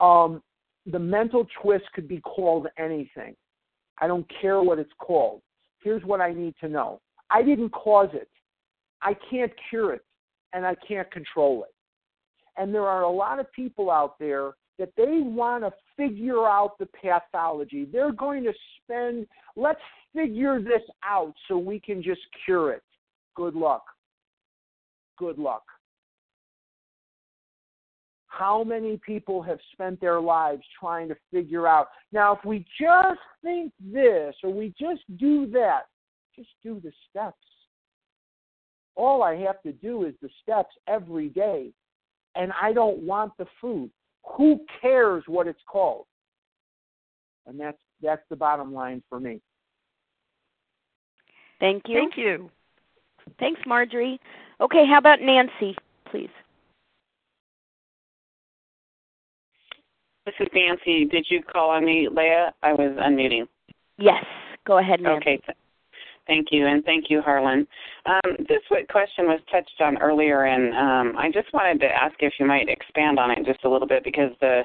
um, the mental twist could be called anything. I don't care what it's called. Here's what I need to know I didn't cause it, I can't cure it, and I can't control it. And there are a lot of people out there that they want to figure out the pathology. They're going to spend, let's figure this out so we can just cure it. Good luck. Good luck. How many people have spent their lives trying to figure out? Now, if we just think this or we just do that, just do the steps. All I have to do is the steps every day, and I don't want the food. Who cares what it's called? And that's that's the bottom line for me. Thank you. Thank you. Thanks, Marjorie. Okay, how about Nancy, please? This is Nancy. Did you call on me, Leah? I was unmuting. Yes. Go ahead, Nancy. Okay. Thank you, and thank you, Harlan. Um, this question was touched on earlier, and um, I just wanted to ask if you might expand on it just a little bit because the,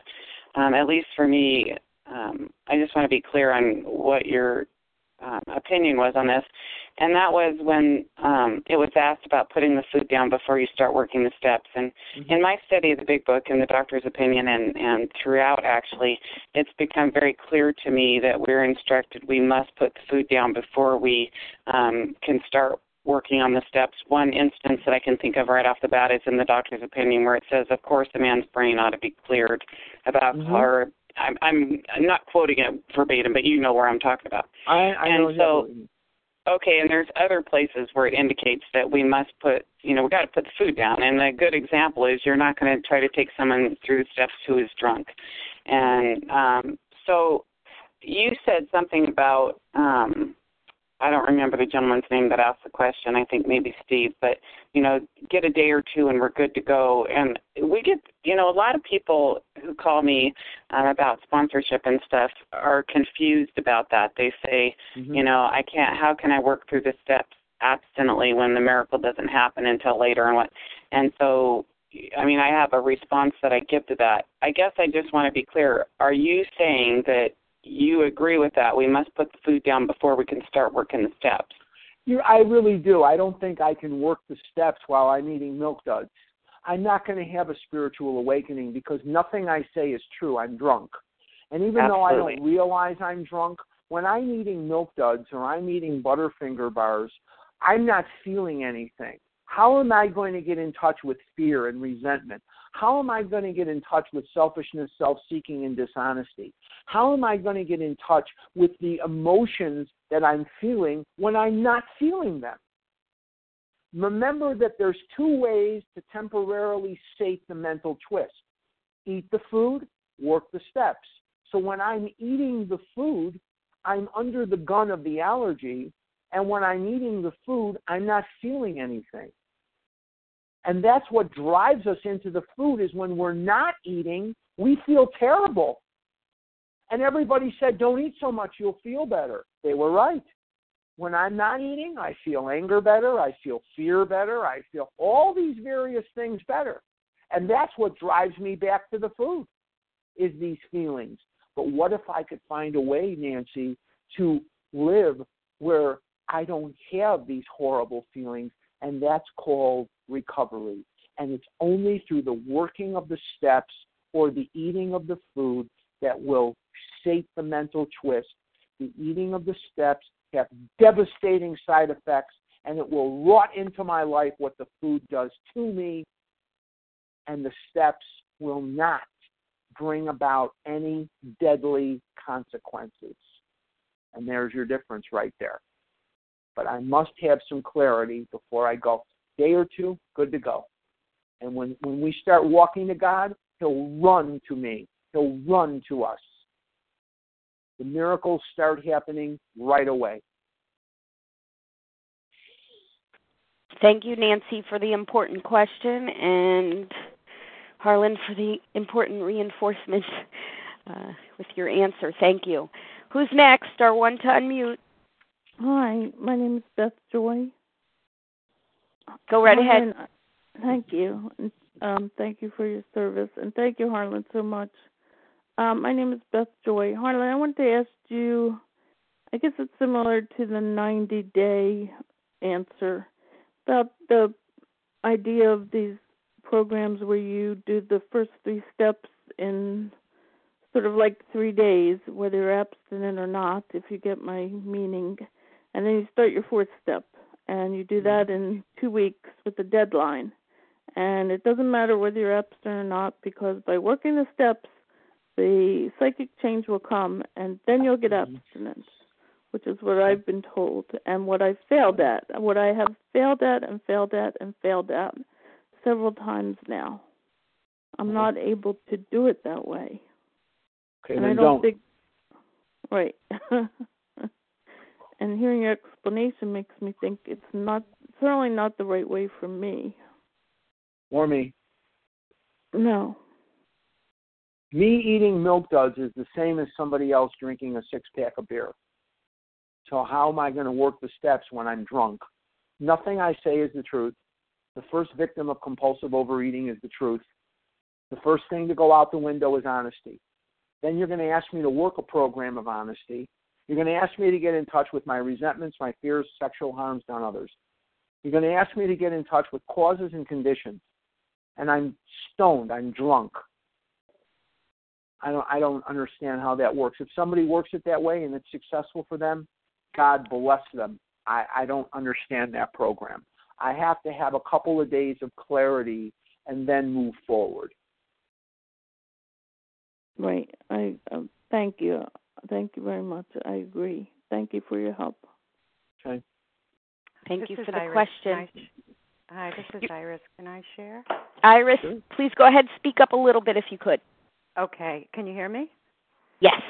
um, at least for me, um, I just want to be clear on what your um, opinion was on this, and that was when um, it was asked about putting the food down before you start working the steps. And mm-hmm. in my study of the Big Book and the doctor's opinion, and and throughout actually, it's become very clear to me that we're instructed we must put the food down before we um, can start working on the steps. One instance that I can think of right off the bat is in the doctor's opinion, where it says, "Of course, a man's brain ought to be cleared about mm-hmm. I'm, I'm not quoting it verbatim, but you know where I'm talking about. I, I and know so, okay, and there's other places where it indicates that we must put, you know, we got to put the food down. And a good example is you're not going to try to take someone through steps who is drunk. And um, so, you said something about um, I don't remember the gentleman's name that asked the question. I think maybe Steve, but you know, get a day or two and we're good to go. And we get, you know, a lot of people who call me um, about sponsorship and stuff are confused about that. They say, mm-hmm. you know, I can't. How can I work through the steps abstinently when the miracle doesn't happen until later? And what? And so I mean, I have a response that I give to that. I guess I just want to be clear. Are you saying that you agree with that. We must put the food down before we can start working the steps. You, I really do. I don't think I can work the steps while I'm eating milk duds. I'm not going to have a spiritual awakening because nothing I say is true. I'm drunk. And even Absolutely. though I don't realize I'm drunk, when I'm eating milk duds or I'm eating Butterfinger bars, I'm not feeling anything. How am I going to get in touch with fear and resentment? How am I going to get in touch with selfishness, self seeking, and dishonesty? How am I going to get in touch with the emotions that I'm feeling when I'm not feeling them? Remember that there's two ways to temporarily sate the mental twist eat the food, work the steps. So when I'm eating the food, I'm under the gun of the allergy, and when I'm eating the food, I'm not feeling anything. And that's what drives us into the food is when we're not eating, we feel terrible. And everybody said, don't eat so much, you'll feel better. They were right. When I'm not eating, I feel anger better, I feel fear better, I feel all these various things better. And that's what drives me back to the food, is these feelings. But what if I could find a way, Nancy, to live where I don't have these horrible feelings, and that's called recovery. And it's only through the working of the steps or the eating of the food that will sate the mental twist. The eating of the steps have devastating side effects, and it will rot into my life what the food does to me, and the steps will not bring about any deadly consequences. And there's your difference right there but I must have some clarity before I go day or two, good to go. And when, when we start walking to God, He'll run to me. He'll run to us. The miracles start happening right away. Thank you, Nancy, for the important question, and Harlan for the important reinforcement uh, with your answer. Thank you. Who's next? Star one to unmute. Hi, my name is Beth Joy. Go right Harlan, ahead. Thank you. Um, thank you for your service, and thank you, Harlan, so much. Um, my name is Beth Joy. Harlan, I wanted to ask you. I guess it's similar to the 90 day answer about the idea of these programs where you do the first three steps in sort of like three days, whether you're abstinent or not, if you get my meaning. And then you start your fourth step, and you do that in two weeks with a deadline. And it doesn't matter whether you're abstinent or not, because by working the steps, the psychic change will come, and then you'll get mm-hmm. abstinence which is what I've been told and what I've failed at, what I have failed at and failed at and failed at several times now. I'm mm-hmm. not able to do it that way. Okay, and I don't, don't. think right. and hearing your explanation makes me think it's not certainly not the right way for me. Or me. No. Me eating milk duds is the same as somebody else drinking a six pack of beer. So how am I going to work the steps when I'm drunk? Nothing I say is the truth. The first victim of compulsive overeating is the truth. The first thing to go out the window is honesty. Then you're going to ask me to work a program of honesty. You're going to ask me to get in touch with my resentments, my fears, sexual harms done others. You're going to ask me to get in touch with causes and conditions. And I'm stoned, I'm drunk. I don't I don't understand how that works. If somebody works it that way and it's successful for them, God bless them. I, I don't understand that program. I have to have a couple of days of clarity and then move forward. Right. I thank you. Thank you very much. I agree. Thank you for your help. Okay. Thank this you for the Iris. question. Hi, this is Iris. Can I share? Iris, sure. please go ahead. Speak up a little bit if you could. Okay. Can you hear me? Yes.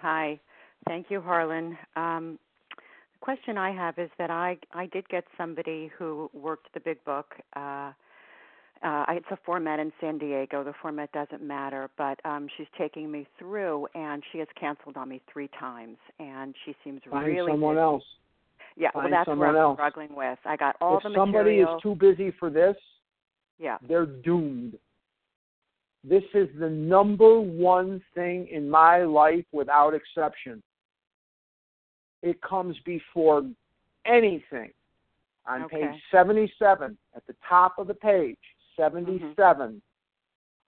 Hi. Thank you, Harlan. Um, the question I have is that I I did get somebody who worked the big book. Uh, uh, it's a format in San Diego. The format doesn't matter, but um, she's taking me through, and she has canceled on me three times, and she seems Find really someone busy. else. Yeah, Find well, that's someone what I'm else. struggling with. I got all if the somebody material. is too busy for this, yeah, they're doomed. This is the number one thing in my life without exception it comes before anything. On okay. page 77, at the top of the page, 77, mm-hmm.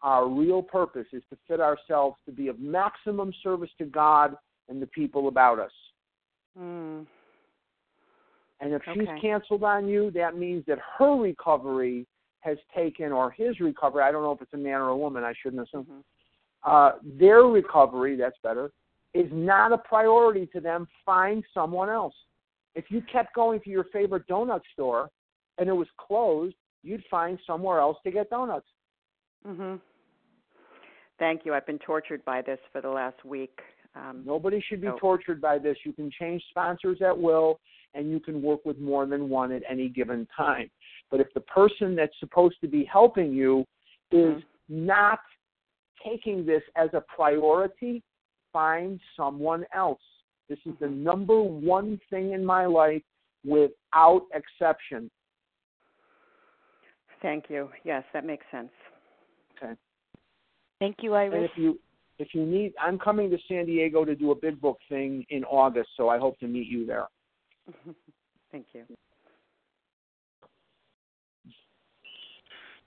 our real purpose is to fit ourselves to be of maximum service to God and the people about us. Mm. And if okay. she's canceled on you, that means that her recovery has taken, or his recovery, I don't know if it's a man or a woman, I shouldn't assume, mm-hmm. uh, their recovery, that's better, is not a priority to them, find someone else. If you kept going to your favorite donut store and it was closed, you'd find somewhere else to get donuts. Mhm. Thank you. I've been tortured by this for the last week. Um, Nobody should be so. tortured by this. You can change sponsors at will, and you can work with more than one at any given time. But if the person that's supposed to be helping you is mm-hmm. not taking this as a priority, find someone else. This is the mm-hmm. number one thing in my life without exception. Thank you. Yes, that makes sense. Okay. Thank you, Iris. And if you if you need, I'm coming to San Diego to do a big book thing in August, so I hope to meet you there. Thank you.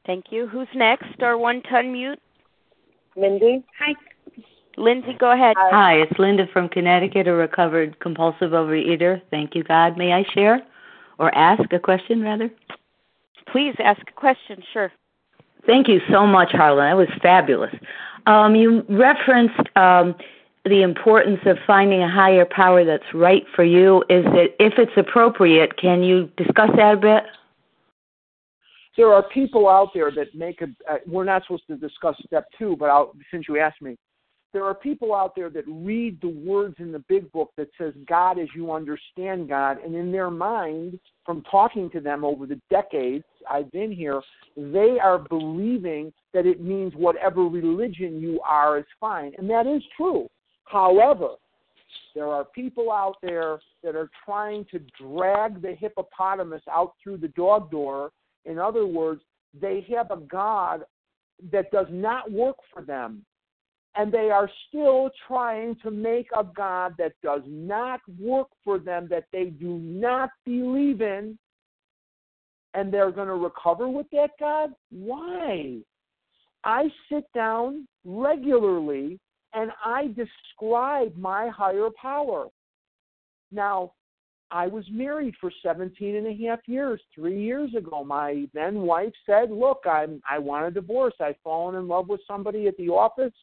Thank you. Who's next? Star one to mute. Mindy. Hi. Lindsay, go ahead. Hi, it's Linda from Connecticut, a recovered compulsive overeater. Thank you, God. May I share or ask a question, rather? Please ask a question, sure. Thank you so much, Harlan. That was fabulous. Um, you referenced um, the importance of finding a higher power that's right for you. Is it, if it's appropriate, can you discuss that a bit? there are people out there that make a. Uh, we're not supposed to discuss step two, but I'll, since you asked me, there are people out there that read the words in the big book that says God as you understand God, and in their mind, from talking to them over the decades I've been here, they are believing that it means whatever religion you are is fine, and that is true. However, there are people out there that are trying to drag the hippopotamus out through the dog door. In other words, they have a God that does not work for them and they are still trying to make a God that does not work for them, that they do not believe in, and they're going to recover with that God? Why? I sit down regularly and I describe my higher power. Now, I was married for 17 and a half years. Three years ago, my then wife said, Look, I'm, I want a divorce. I've fallen in love with somebody at the office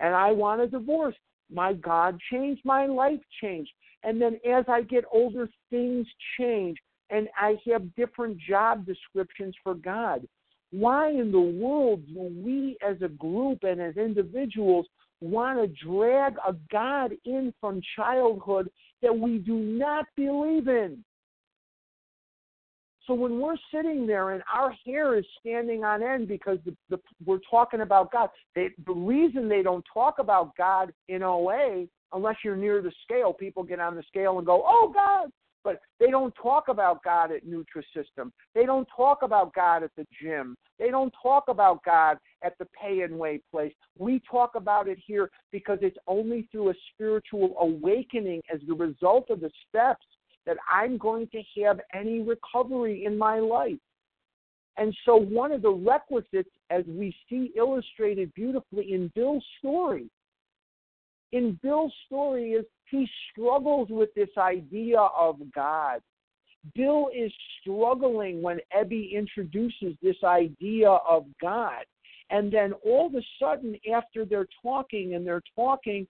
and I want a divorce. My God changed, my life changed. And then as I get older, things change, and I have different job descriptions for God. Why in the world do we as a group and as individuals want to drag a God in from childhood that we do not believe in? So when we're sitting there and our hair is standing on end because the, the, we're talking about God, they, the reason they don't talk about God in OA, unless you're near the scale, people get on the scale and go, "Oh God," but they don't talk about God at Nutrisystem. They don't talk about God at the gym. They don't talk about God at the pay and weigh place. We talk about it here because it's only through a spiritual awakening as the result of the steps that I'm going to have any recovery in my life. And so, one of the requisites, as we see illustrated beautifully in Bill's story, in Bill's story is he struggles with this idea of God. Bill is struggling when Ebby introduces this idea of God. And then all of a sudden, after they're talking and they're talking,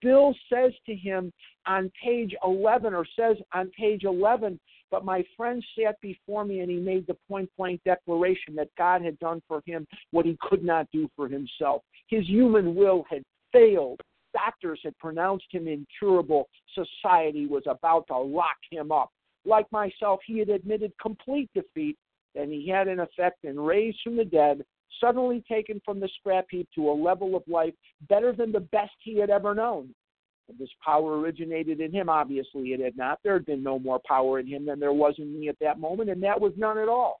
Bill says to him on page 11, or says on page 11, but my friend sat before me and he made the point blank declaration that God had done for him what he could not do for himself. His human will had failed. Doctors had pronounced him incurable. Society was about to lock him up. Like myself, he had admitted complete defeat. and he had, in effect, been raised from the dead suddenly taken from the scrap heap to a level of life better than the best he had ever known. And this power originated in him. Obviously, it had not. There had been no more power in him than there was in me at that moment, and that was none at all.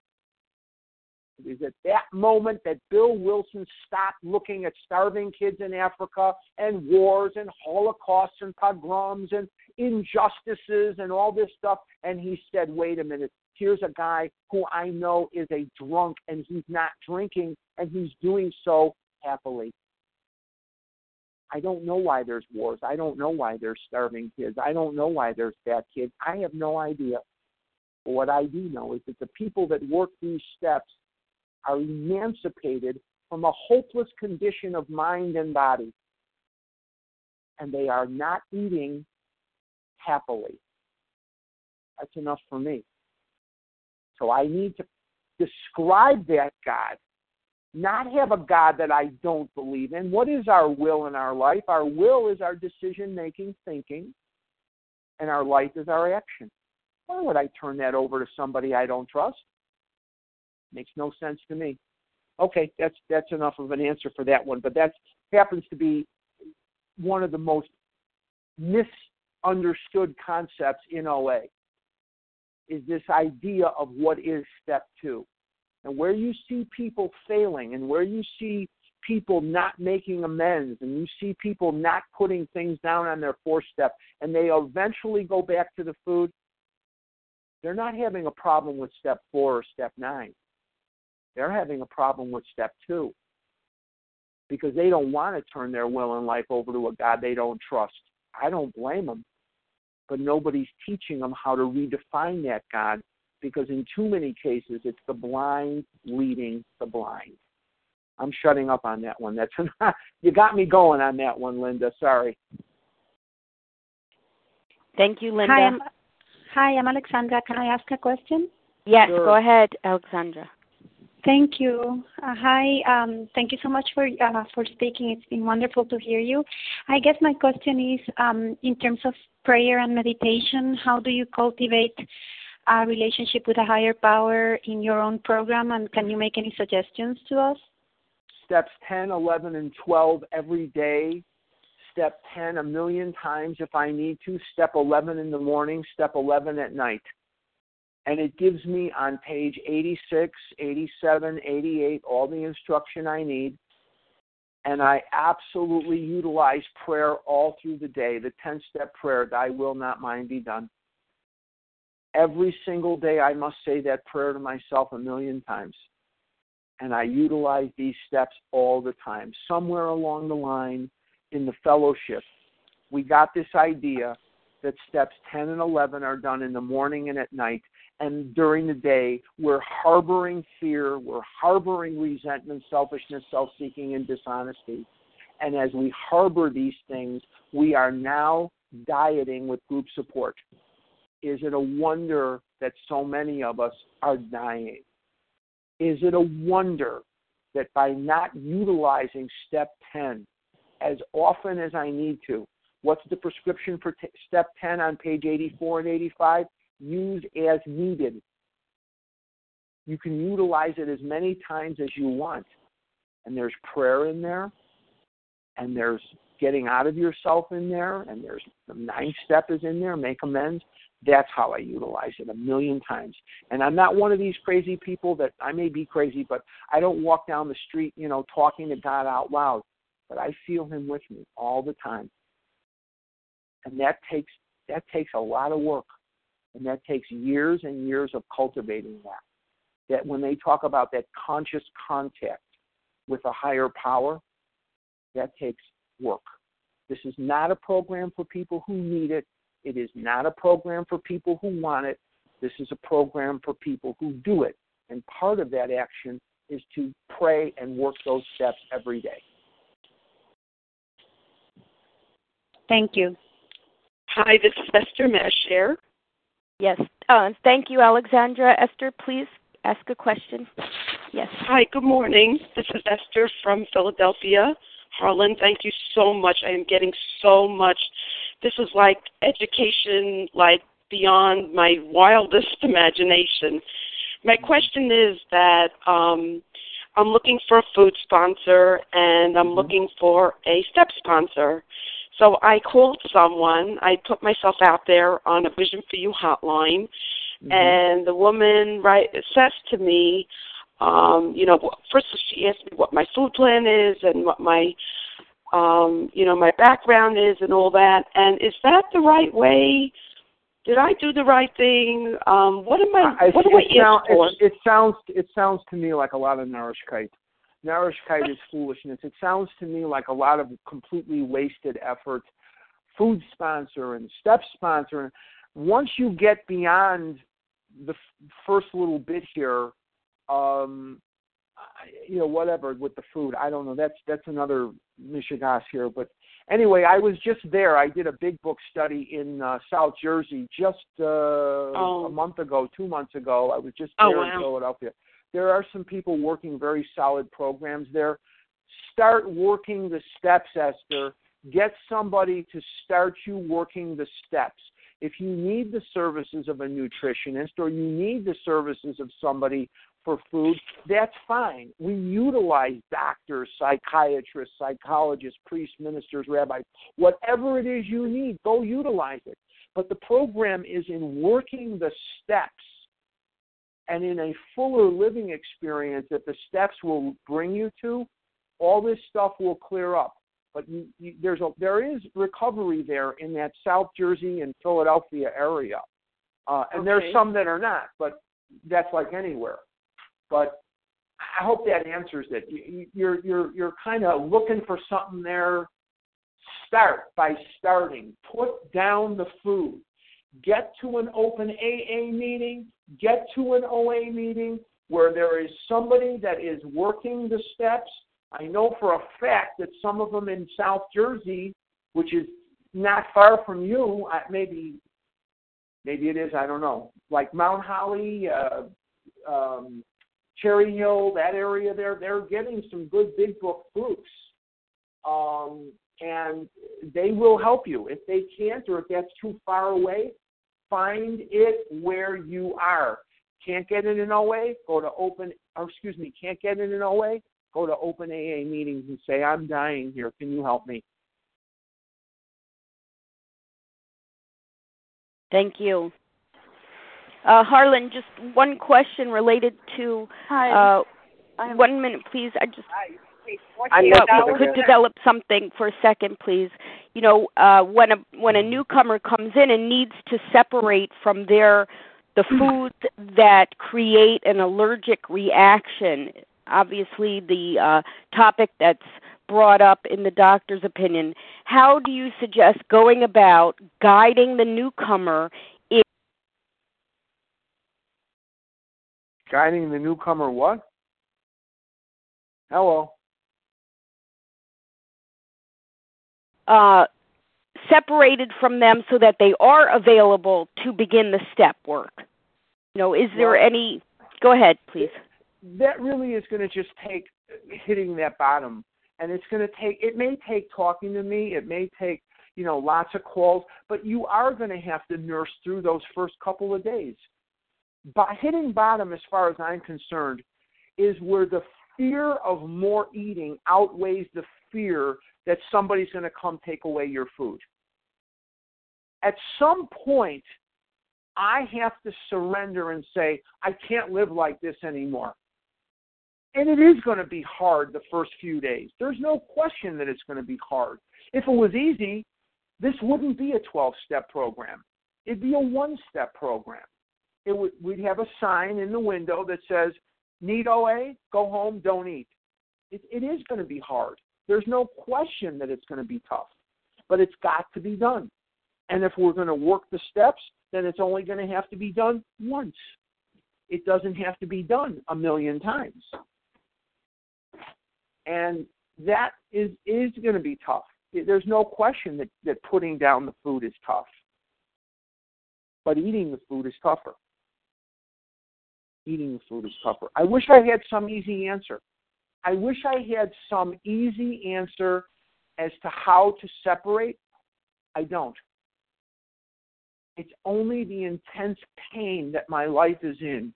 It is at that moment that Bill Wilson stopped looking at starving kids in Africa and wars and holocausts and pogroms and injustices and all this stuff, and he said, wait a minute, here's a guy who I know is a drunk and he's not drinking and he's doing so happily. I don't know why there's wars. I don't know why there's starving kids. I don't know why there's fat kids. I have no idea. But what I do know is that the people that work these steps are emancipated from a hopeless condition of mind and body. And they are not eating happily. That's enough for me. So I need to describe that God, not have a God that I don't believe in. What is our will in our life? Our will is our decision making thinking, and our life is our action. Why would I turn that over to somebody I don't trust? Makes no sense to me. Okay, that's that's enough of an answer for that one. But that happens to be one of the most misunderstood concepts in OA is this idea of what is step two. And where you see people failing and where you see people not making amends and you see people not putting things down on their four step and they eventually go back to the food, they're not having a problem with step four or step nine. They're having a problem with step two because they don't want to turn their will and life over to a God they don't trust. I don't blame them but nobody's teaching them how to redefine that God because in too many cases it's the blind leading the blind. I'm shutting up on that one. That's you got me going on that one, Linda. Sorry. Thank you, Linda. Hi, I'm, hi, I'm Alexandra. Can I ask a question? Yes, sure. go ahead, Alexandra. Thank you. Uh, hi. Um, thank you so much for uh, for speaking. It's been wonderful to hear you. I guess my question is, um, in terms of prayer and meditation, how do you cultivate a relationship with a higher power in your own program, and can you make any suggestions to us? Steps 10, 11, and 12 every day. Step 10 a million times if I need to. Step 11 in the morning. Step 11 at night and it gives me on page 86, 87, 88 all the instruction I need. And I absolutely utilize prayer all through the day, the 10 step prayer, Thy will not mine be done. Every single day, I must say that prayer to myself a million times. And I utilize these steps all the time. Somewhere along the line in the fellowship, we got this idea that steps 10 and 11 are done in the morning and at night and during the day, we're harboring fear, we're harboring resentment, selfishness, self seeking, and dishonesty. And as we harbor these things, we are now dieting with group support. Is it a wonder that so many of us are dying? Is it a wonder that by not utilizing step 10 as often as I need to, what's the prescription for t- step 10 on page 84 and 85? Use as needed. You can utilize it as many times as you want. And there's prayer in there, and there's getting out of yourself in there, and there's the ninth step is in there, make amends. That's how I utilize it a million times. And I'm not one of these crazy people that I may be crazy, but I don't walk down the street, you know, talking to God out loud. But I feel him with me all the time. And that takes that takes a lot of work. And that takes years and years of cultivating that. That when they talk about that conscious contact with a higher power, that takes work. This is not a program for people who need it. It is not a program for people who want it. This is a program for people who do it. And part of that action is to pray and work those steps every day. Thank you. Hi, this is Esther Mashare. Yes. Uh, thank you, Alexandra. Esther, please ask a question. Yes. Hi, good morning. This is Esther from Philadelphia. Harlan, thank you so much. I am getting so much. This is like education, like beyond my wildest imagination. My question is that um, I'm looking for a food sponsor and I'm mm-hmm. looking for a step sponsor. So I called someone. I put myself out there on a Vision for You hotline, mm-hmm. and the woman right says to me, um, you know, first she asked me what my food plan is and what my, um, you know, my background is and all that. And is that the right way? Did I do the right thing? Um, what am I? I what do I sound, for? It, it sounds it sounds to me like a lot of Narishkeit. Narishkeit is foolishness. It sounds to me like a lot of completely wasted effort. Food sponsor and step sponsor. And Once you get beyond the f- first little bit here, um, you know, whatever with the food, I don't know. That's that's another mishigas here. But anyway, I was just there. I did a big book study in uh, South Jersey just uh, oh. a month ago, two months ago. I was just oh, there wow. in Philadelphia there are some people working very solid programs there. Start working the steps, Esther. Get somebody to start you working the steps. If you need the services of a nutritionist or you need the services of somebody for food, that's fine. We utilize doctors, psychiatrists, psychologists, priests, ministers, rabbis, whatever it is you need, go utilize it. But the program is in working the steps and in a fuller living experience that the steps will bring you to, all this stuff will clear up. But you, you, there's a there is recovery there in that South Jersey and Philadelphia area, uh, and okay. there's some that are not, but that's like anywhere. But I hope that answers it. You, you're you're you're kind of looking for something there. Start by starting. Put down the food. Get to an open AA meeting get to an OA meeting where there is somebody that is working the steps. I know for a fact that some of them in South Jersey, which is not far from you, maybe maybe it is, I don't know. Like Mount Holly, uh, um, Cherry Hill, that area there, they're getting some good big book groups. Um, and they will help you. If they can't or if that's too far away, find it where you are. Can't get it in an OA? Go to open, or excuse me, can't get it in an OA? Go to open AA meetings and say, I'm dying here. Can you help me? Thank you. Uh, Harlan, just one question related to. Hi. Uh, one minute, please. I just. I'm uh, could develop something for a second, please. You know, uh, when a when a newcomer comes in and needs to separate from their the foods that create an allergic reaction. Obviously, the uh, topic that's brought up in the doctor's opinion. How do you suggest going about guiding the newcomer in guiding the newcomer what? Hello. Uh, separated from them so that they are available to begin the step work? You know, is there Well- any? Go ahead, please. that really is going to just take hitting that bottom and it's going to take it may take talking to me it may take you know lots of calls but you are going to have to nurse through those first couple of days by hitting bottom as far as i'm concerned is where the fear of more eating outweighs the fear that somebody's going to come take away your food at some point i have to surrender and say i can't live like this anymore and it is going to be hard the first few days. There's no question that it's going to be hard. If it was easy, this wouldn't be a 12 step program. It'd be a one step program. It would, we'd have a sign in the window that says, Need OA? Go home, don't eat. It, it is going to be hard. There's no question that it's going to be tough, but it's got to be done. And if we're going to work the steps, then it's only going to have to be done once. It doesn't have to be done a million times and that is is going to be tough. There's no question that that putting down the food is tough, but eating the food is tougher. Eating the food is tougher. I wish I had some easy answer. I wish I had some easy answer as to how to separate. I don't. It's only the intense pain that my life is in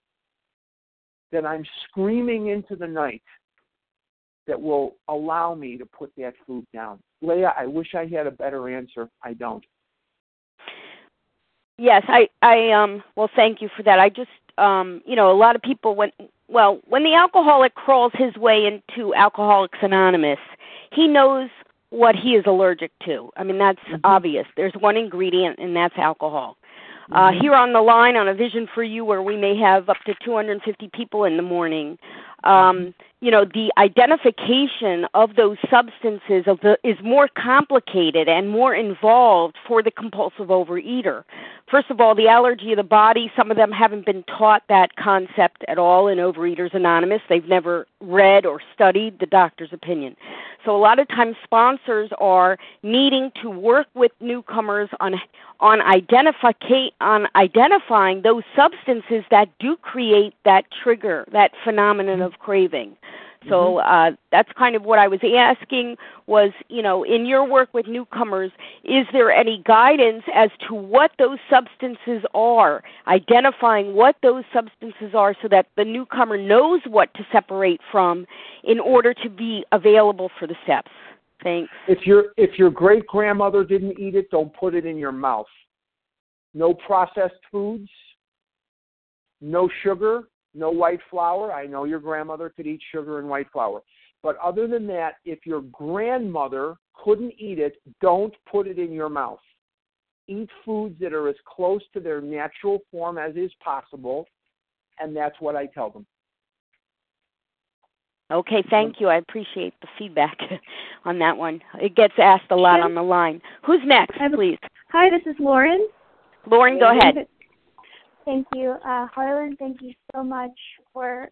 that I'm screaming into the night that will allow me to put that food down. Leah, I wish I had a better answer. I don't. Yes, I I um well thank you for that. I just um you know, a lot of people when well, when the alcoholic crawls his way into Alcoholics Anonymous, he knows what he is allergic to. I mean, that's Mm-hmm. obvious. There's one ingredient and that's alcohol. Uh, Mhm. here on the line on a Vision for You, where we may have up to 250 people in the morning, um, you know, the identification of those substances of the, is more complicated and more involved for the compulsive overeater. First of all, the allergy of the body, some of them haven't been taught that concept at all in Overeaters Anonymous. They've never read or studied the doctor's opinion. So a lot of times sponsors are needing to work with newcomers on on identify on identifying those substances that do create that trigger, that phenomenon of craving. So uh, that's kind of what I was asking was, you know, in your work with newcomers, is there any guidance as to what those substances are, identifying what those substances are so that the newcomer knows what to separate from in order to be available for the steps? Thanks. If your if your great grandmother didn't eat it, don't put it in your mouth. No processed foods, no sugar, no white flour. I know your grandmother could eat sugar and white flour. But other than that, if your grandmother couldn't eat it, don't put it in your mouth. Eat foods that are as close to their natural form as is possible, and that's what I tell them. Okay, mm-hmm. thank you. I appreciate the feedback on that one. It gets asked a lot on the line. Who's next, please? Hi, this is Lauren. Lauren, go ahead. Thank you. Uh, Harlan, thank you so much for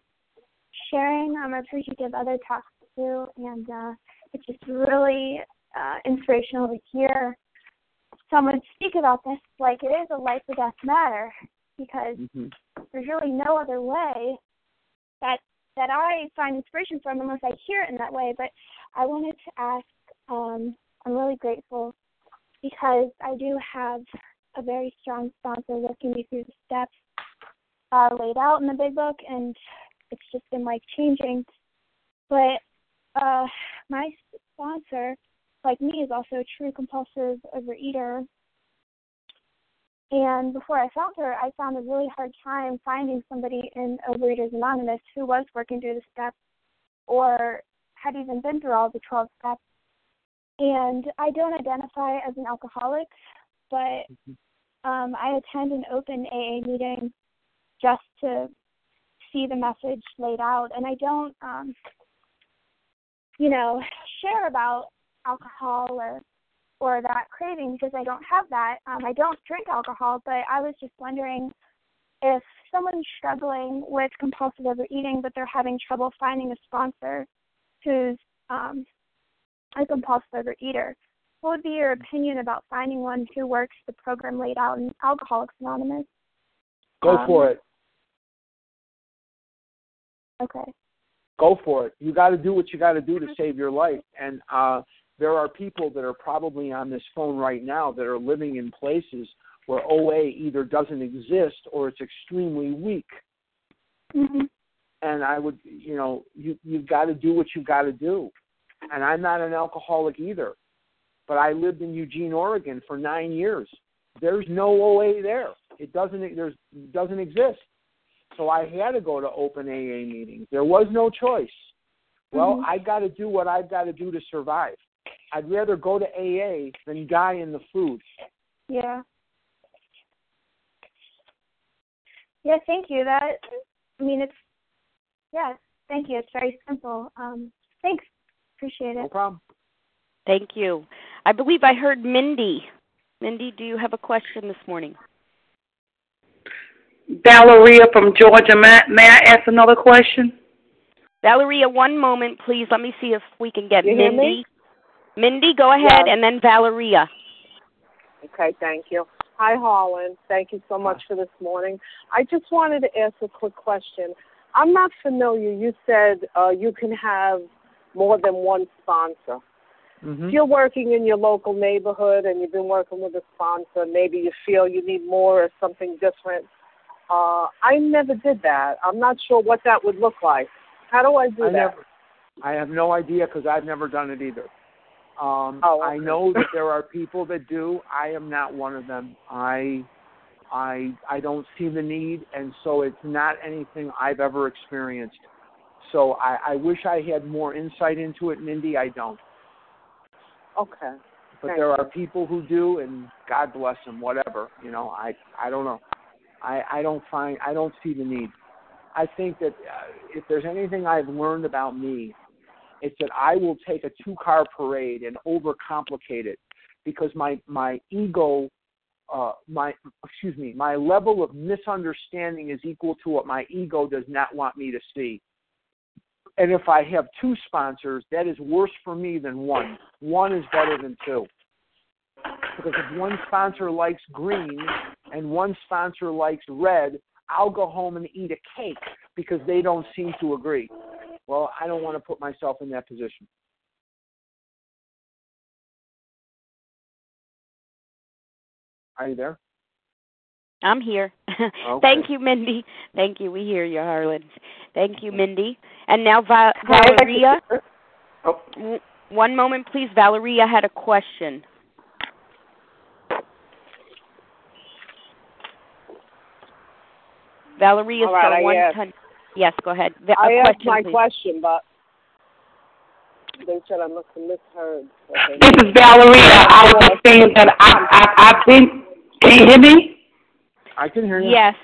sharing. I'm appreciative of other talks too, and uh, it's just really uh, inspirational to hear someone speak about this like it is a life or death matter because there's really no other way that that I find inspiration from unless I hear it in that way. But I wanted to ask. Um, I'm really grateful because I do have a very strong sponsor working me through the steps uh, laid out in the big book, and it's just been life changing. But uh, my sponsor, like me, is also a true compulsive overeater. And before I found her, I found a really hard time finding somebody in Overeaters Anonymous who was working through the steps or had even been through all the 12 steps. And I don't identify as an alcoholic, but um, I attend an open AA meeting just to see the message laid out. And I don't, um, you know, share about alcohol or or that craving because I don't have that. Um, I don't drink alcohol, but I was just wondering if someone's struggling with compulsive overeating, but they're having trouble finding a sponsor who's um, a compulsive overeater. What would be your opinion about finding one who works the program laid out in Alcoholics Anonymous? Go um, for it. Okay. Go for it. You got to do what you got to do to save your life. And uh, there are people that are probably on this phone right now that are living in places where OA either doesn't exist or it's extremely weak. Mm-hmm. And I would, you know, you you've got to do what you've got to do. And I'm not an alcoholic either, but I lived in Eugene, Oregon for nine years. There's no OA there. It doesn't there's doesn't exist. So I had to go to open AA meetings. There was no choice. Well, Mhm. I got to do what I've got to do to survive. I'd rather go to AA than die in the food. Yeah. Yeah, thank you. That I mean it's yeah, thank you. It's very simple. Um thanks. Appreciate it. No problem. Thank you. I believe I heard Mindy. Mindy, do you have a question this morning? Valeria from Georgia. May, may I ask another question? Valeria, one moment, please. Let me see if we can get You Mindy. me? Mindy, go ahead, Yes. and then Valeria. Okay, thank you. Hi, Harlan. Thank you so much for this morning. I just wanted to ask a quick question. I'm not familiar. You said uh, you can have more than one sponsor. Mm-hmm. If you're working in your local neighborhood and you've been working with a sponsor, maybe you feel you need more or something different. Uh, I never did that. I'm not sure what that would look like. How do I do I that? never. I have no idea because I've never done it either. Um, Oh, I know that there are people that do. I am not one of them. I, I, I don't see the need, and so it's not anything I've ever experienced. So I, I wish I had more insight into it, Mindy. I don't. Okay. But Thank there you. are people who do, and God bless them. Whatever, you know. I, I don't know. I, I don't find. I don't see the need. I think that uh, if there's anything I've learned about me, it's that I will take a two car parade and overcomplicate it because my my ego uh my excuse me my level of misunderstanding is equal to what my ego does not want me to see and if i have two sponsors that is worse for me than one one is better than two because if one sponsor likes green and one sponsor likes red i'll go home and eat a cake because they don't seem to agree well, I don't want to put myself in that position. Are you there? I'm here. Thank you, Mindy. Thank you. We hear you, Harlan. Thank you, mm-hmm. Mindy. And now, Va- Valeria. Oh. W- One moment, please. Valeria had a question. Valeria, All right, star I one asked. ton- Yes, go ahead. The- I a asked my please. question, but they said I must have misheard. Okay. This is Valeria. I was saying that I, I, I've been. Can you hear me? I can hear you. Yes.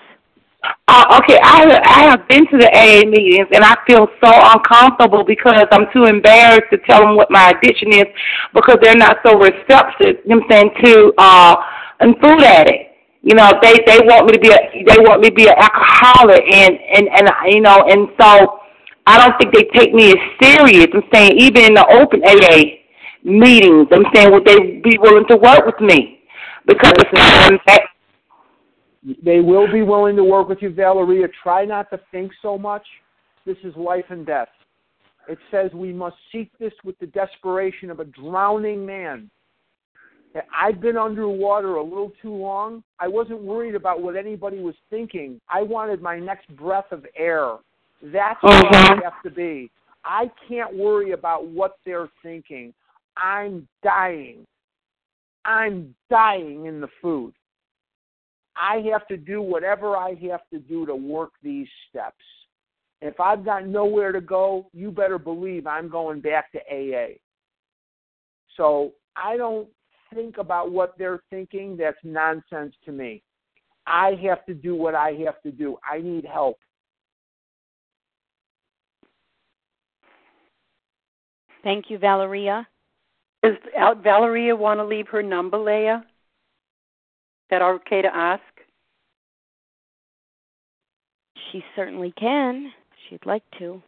Uh, okay, I I have been to the AA meetings and I feel so uncomfortable because I'm too embarrassed to tell them what my addiction is because they're not so receptive. You know what I'm saying to uh, and food addict. You know, they they want me to be a they want me to be an alcoholic and and and you know and so I don't think they take me as serious. I'm saying even in the open AA meetings, I'm saying would they be willing to work with me because it's not They will be willing to work with you, Valeria. Try not to think so much. this is life and death. It says we must seek this with the desperation of a drowning man. I've been underwater a little too long. I wasn't worried about what anybody was thinking. I wanted my next breath of air. That's where uh-huh. I have to be. I can't worry about what they're thinking. I'm dying. I'm dying in the food. I have to do whatever I have to do to work these steps. If I've got nowhere to go, you better believe I'm going back to AA. So I don't think about what they're thinking. That's nonsense to me. I have to do what I have to do. I need help. Thank you, Valeria. Does Valeria want to leave her number, Leah? Is that okay to ask? She certainly can. She'd like to.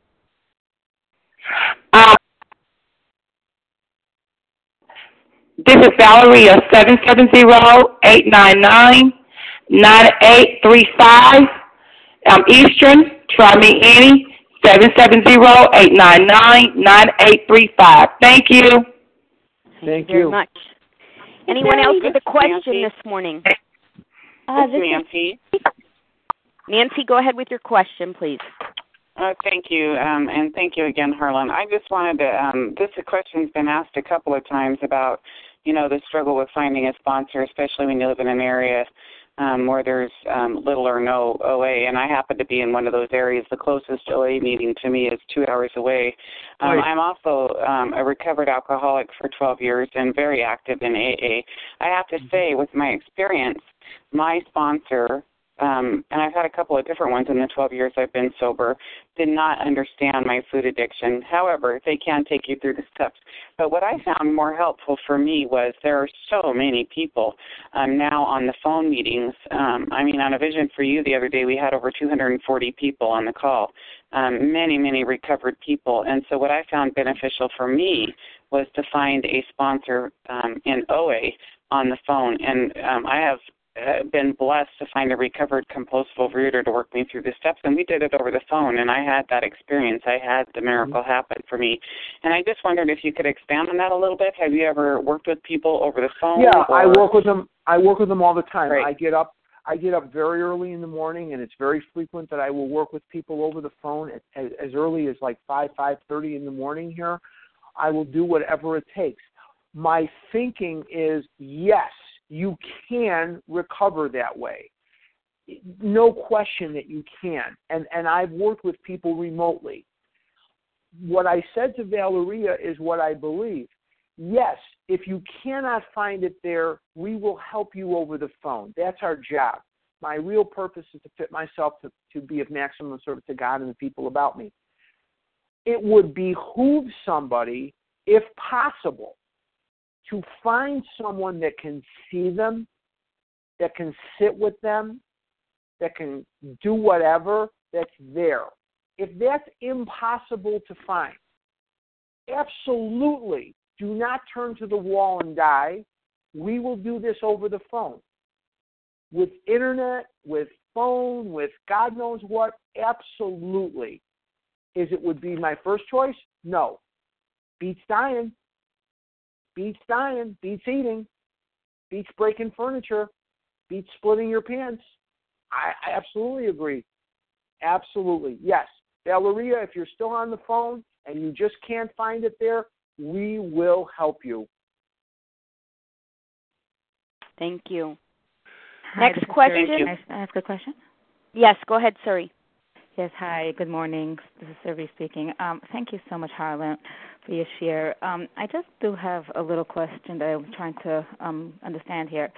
Uh, this is Valeria, 770-899-9835. I'm Eastern. Try me any. 770-899-9835. Thank you. Thank you very you. much. Anyone else with a question this morning? Uh, this Nancy. Nancy, go ahead with your question, please. Uh, thank you, um, and thank you again, Harlan. I just wanted to. Um, this question's been asked a couple of times about, you know, the struggle with finding a sponsor, especially when you live in an area um, where there's um, little or no OA. And I happen to be in one of those areas. The closest OA meeting to me is two hours away. Um, Right. I'm also um, a recovered alcoholic for 12 years and very active in AA. I have to say, with my experience, my sponsor um, and I've had a couple of different ones in the 12 years I've been sober, did not understand my food addiction. However, they can take you through the steps. But what I found more helpful for me was there are so many people um, now on the phone meetings. Um, I mean, on a Vision for You the other day, we had over 240 people on the call, um, many, many recovered people. And so what I found beneficial for me was to find a sponsor um, in OA on the phone. And um, I have been blessed to find a recovered compulsive reader to work me through the steps and we did it over the phone and I had that experience. I had the mm-hmm. miracle happen for me. And I just wondered if you could expand on that a little bit. Have you ever worked with people over the phone? Yeah, I work with them. I work with them all the time. Great. I get up. I get up very early in the morning, and it's very frequent that I will work with people over the phone at, as, as early as like five five thirty in the morning. Here, I will do whatever it takes. My thinking is yes, you can recover that way. No question that you can. And and I've worked with people remotely. What I said to Valeria is what I believe. Yes, if you cannot find it there, we will help you over the phone. That's our job. My real purpose is to fit myself to, to be of maximum service to God and the people about me. It would behoove somebody, if possible, to find someone that can see them, that can sit with them, that can do whatever that's there. If that's impossible to find, absolutely do not turn to the wall and die. We will do this over the phone. With internet, with phone, with God knows what, absolutely. Is it would be my first choice? No. Beats dying. Beats dying. Beats eating. Beats breaking furniture. Beats splitting your pants. I, I absolutely agree. Absolutely. Yes. Valeria, if you're still on the phone and you just can't find it there, we will help you. Thank you. Hi, Next question. Suri. Can I ask a question? Yes, go ahead, sorry. Yes, hi, good morning. This is Sylvie speaking. Um, thank you so much, Harlan, for your share. Um, I just do have a little question that I'm trying to um, understand here.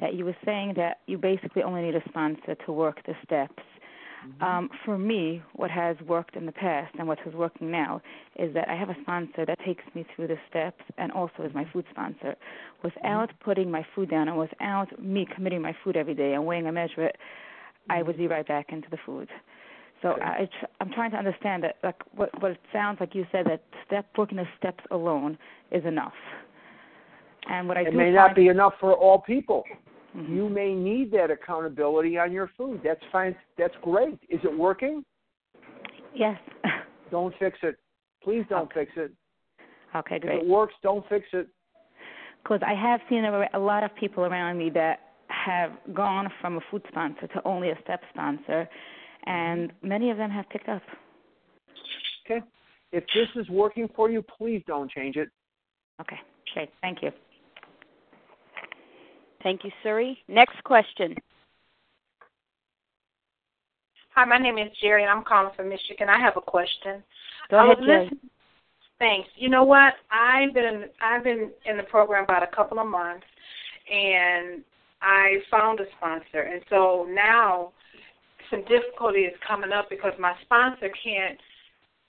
That you were saying that you basically only need a sponsor to work the steps. Um, for me, what has worked in the past and what is working now is that I have a sponsor that takes me through the steps and also is my food sponsor. Without putting my food down and without me committing my food every day and weighing and measure it, I would be right back into the food. So I, I'm trying to understand that, like, what what it sounds like you said that step working the steps alone is enough. And what I it do may not be enough for all people. Mm-hmm. You may need that accountability on your food. That's fine. That's great. Is it working? Yes. Don't fix it. Please don't okay. fix it. Okay, great. If it works, don't fix it. Because I have seen a, a lot of people around me that have gone from a food sponsor to only a step sponsor, and many of them have picked up. Okay. If this is working for you, please don't change it. Okay, great. Thank you. Thank you, Suri. Next question. Hi, my name is Jerry, and I'm calling from Michigan. I have a question. Go ahead, Jerry. Thanks. You know what? I've been I've been in the program about a couple of months, and I found a sponsor, and so now some difficulty is coming up because my sponsor can't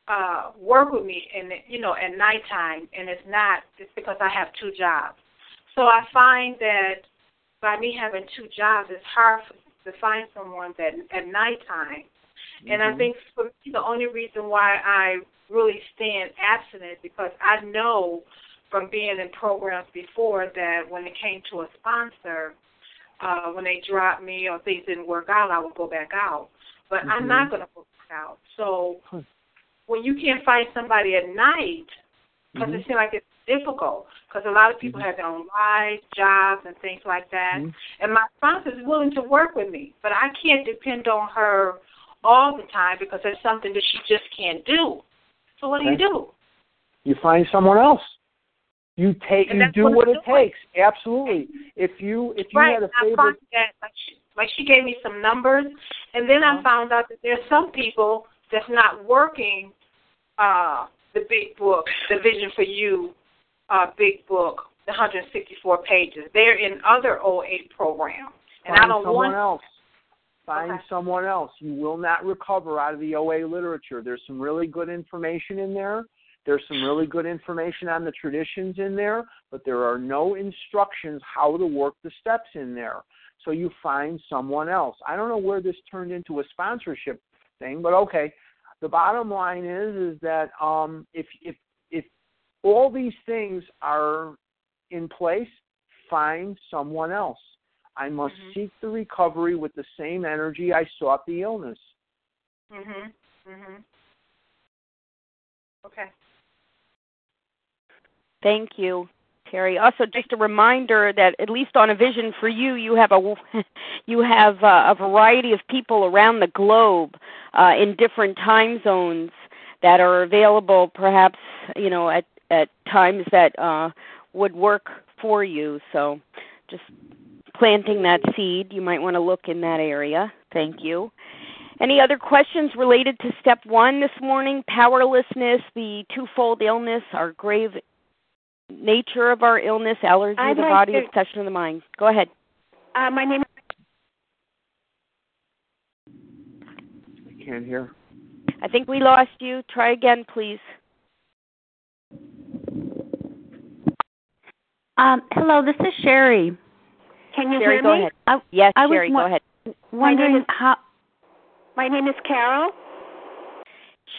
uh work with me in you know at nighttime, and it's not it's because I have two jobs. So I find that by me having two jobs, it's hard for, to find someone that at nighttime. And I Mhm. think for me, the only reason why I really stand abstinent because I know from being in programs before that when it came to a sponsor, uh, when they dropped me or things didn't work out, I would go back out. But I'm Mhm. not going to go back out. So when you can't find somebody at night, because Mhm. it seems like it's difficult, because a lot of people have their own lives, jobs, and things like that. And my sponsor is willing to work with me, but I can't depend on her all the time because it's something that she just can't do. So what do you do? You find someone else. You take. You do what what it takes. Absolutely. If you if you right. had a favorite, found that like she, like she gave me some numbers, and then I found out that there's some people that's not working uh, the big book, the Vision for You uh, big book, the 164 pages. They're in other OA programs, and find I don't someone want. else. Find Okay. someone else. You will not recover out of the OA literature. There's some really good information in there. There's some really good information on the traditions in there, but there are no instructions how to work the steps in there. So you find someone else. I don't know where this turned into a sponsorship thing, but okay. The bottom line is is that um, if if if all these things are in place, find someone else. I must seek the recovery with the same energy I sought the illness. Mhm. Mhm. Okay. Thank you, Terry. Also, just a reminder that at least on a Vision for You, you have a you have uh, a variety of people around the globe uh, in different time zones that are available, perhaps you know at at times that uh, would work for you. So, just planting that seed, you might want to look in that area. Thank you. Any other questions related to step one this morning? Powerlessness, the twofold illness, our grave nature of our illness, allergy I'd of the like body, to- obsession of the mind. Go ahead. Uh, my name I can't hear. I think we lost you. Try again, please. Um, hello, this is Sherry. Can you Sherry, hear go me? ahead. I, Yes, I was Sherry, wa- go ahead. Wondering My name is- how. My name is Carol.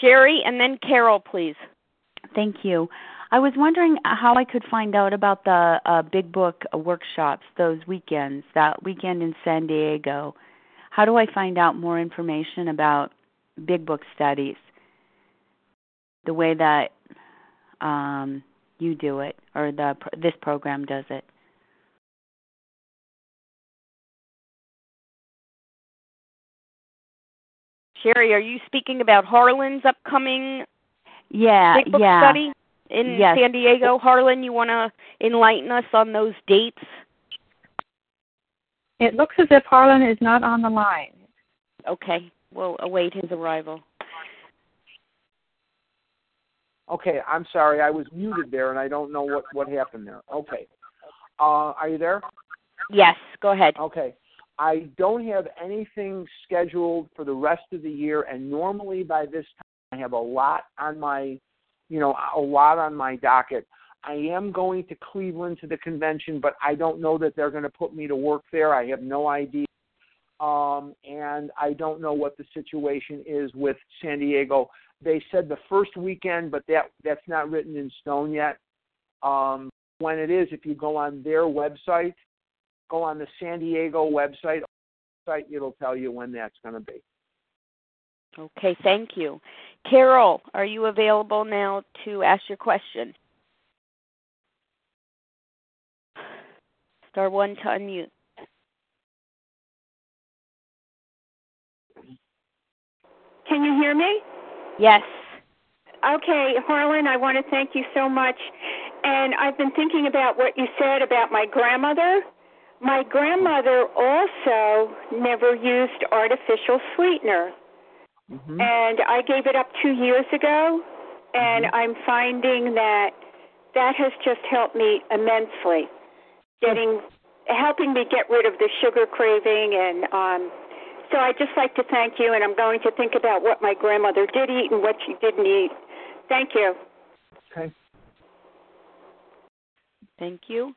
Sherry and then Carol, please. Thank you. I was wondering how I could find out about the uh, Big Book workshops, those weekends, that weekend in San Diego. How do I find out more information about Big Book studies? The way that um, you do it, or the this program does it. Sherry, are you speaking about Harlan's upcoming Yeah, Big Book yeah. study in Yes. San Diego? Harlan, you want to enlighten us on those dates? It looks as if Harlan is not on the line. Okay, we'll await his arrival. Okay, I'm sorry, I was muted there, and I don't know what what happened there. Okay, uh, are you there? Yes, go ahead. Okay, I don't have anything scheduled for the rest of the year, and normally by this time I have a lot on my, you know, a lot on my docket. I am going to Cleveland to the convention, but I don't know that they're going to put me to work there. I have no idea. Um, and I don't know what the situation is with San Diego. They said the first weekend, but that that's not written in stone yet. Um, when it is, if you go on their website, go on the San Diego website, site, it'll tell you when that's going to be. Okay, thank you. Carol, are you available now to ask your question? Star one to unmute. Can you hear me? Yes. Okay, Harlan, I want to thank you so much. And I've been thinking about what you said about my grandmother. My grandmother also never used artificial sweetener. Mm-hmm. And I gave it up two years ago, and Mm-hmm. I'm finding that that has just helped me immensely. Getting, helping me get rid of the sugar craving, and um, so I'd just like to thank you. And I'm going to think about what my grandmother did eat and what she didn't eat. Thank you. Okay. Thank you.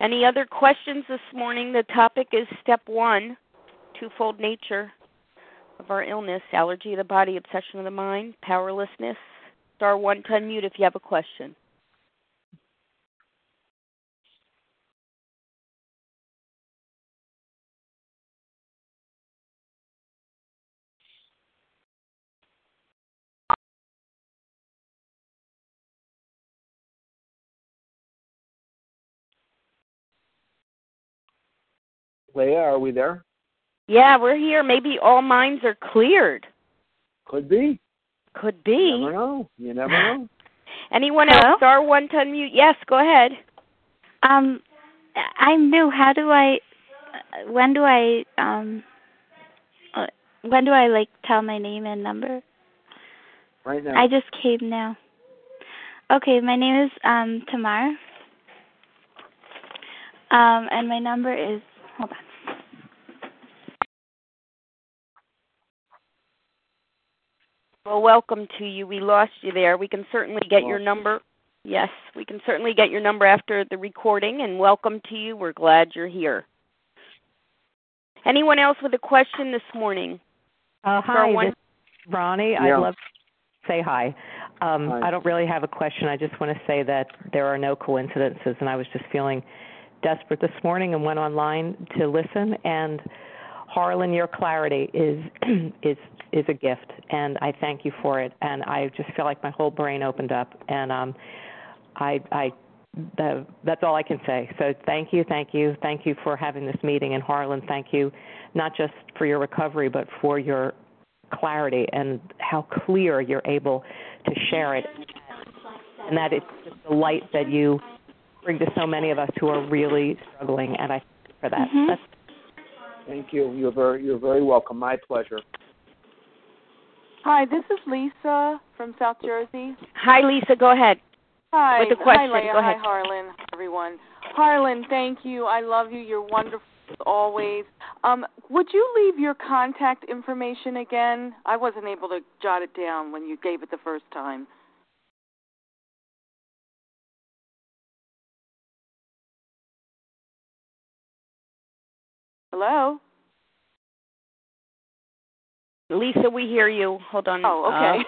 Any other questions this morning? The topic is step one twofold nature of our illness allergy of the body, obsession of the mind, powerlessness. Star one to unmute if you have a question. Leah, are we there? Yeah, we're here. Maybe all minds are cleared. Could be. Could be. You never know. You never know. Anyone Hello? else? Star one to unmute. Yes, go ahead. Um, I'm new. How do I? When do I? Um, uh, when do I like tell my name and number? Right now. I just came now. Okay, my name is um Tamar. Um, and my number is hold on. Well, welcome to you. We lost you there. We can certainly get your number. Yes, we can certainly get your number after the recording, and welcome to you. We're glad you're here. Anyone else with a question this morning? Uh, hi, one- this Ronnie. Yeah. I'd love to say hi. Um, Hi. I don't really have a question. I just want to say that there are no coincidences, and I was just feeling desperate this morning and went online to listen. And Harlan, your clarity is is is a gift, and I thank you for it. And I just feel like my whole brain opened up, and um, I I the, that's all I can say. So thank you, thank you, thank you for having this meeting, and Harlan, thank you not just for your recovery, but for your clarity and how clear you're able to share it, and that it's just the light that you bring to so many of us who are really struggling. And I thank you for that. Mhm. That's Thank you. You're very you're very welcome. My pleasure. Hi, this is Lisa from South Jersey. Hi, Lisa. Go ahead. Hi. With the question, Hi, Leah. go ahead. Hi, Harlan. Everyone. Harlan, thank you. I love you. You're wonderful as always. Um, would you leave your contact information again? I wasn't able to jot it down when you gave it the first time. Hello? Lisa, we hear you. Hold on. Oh, okay.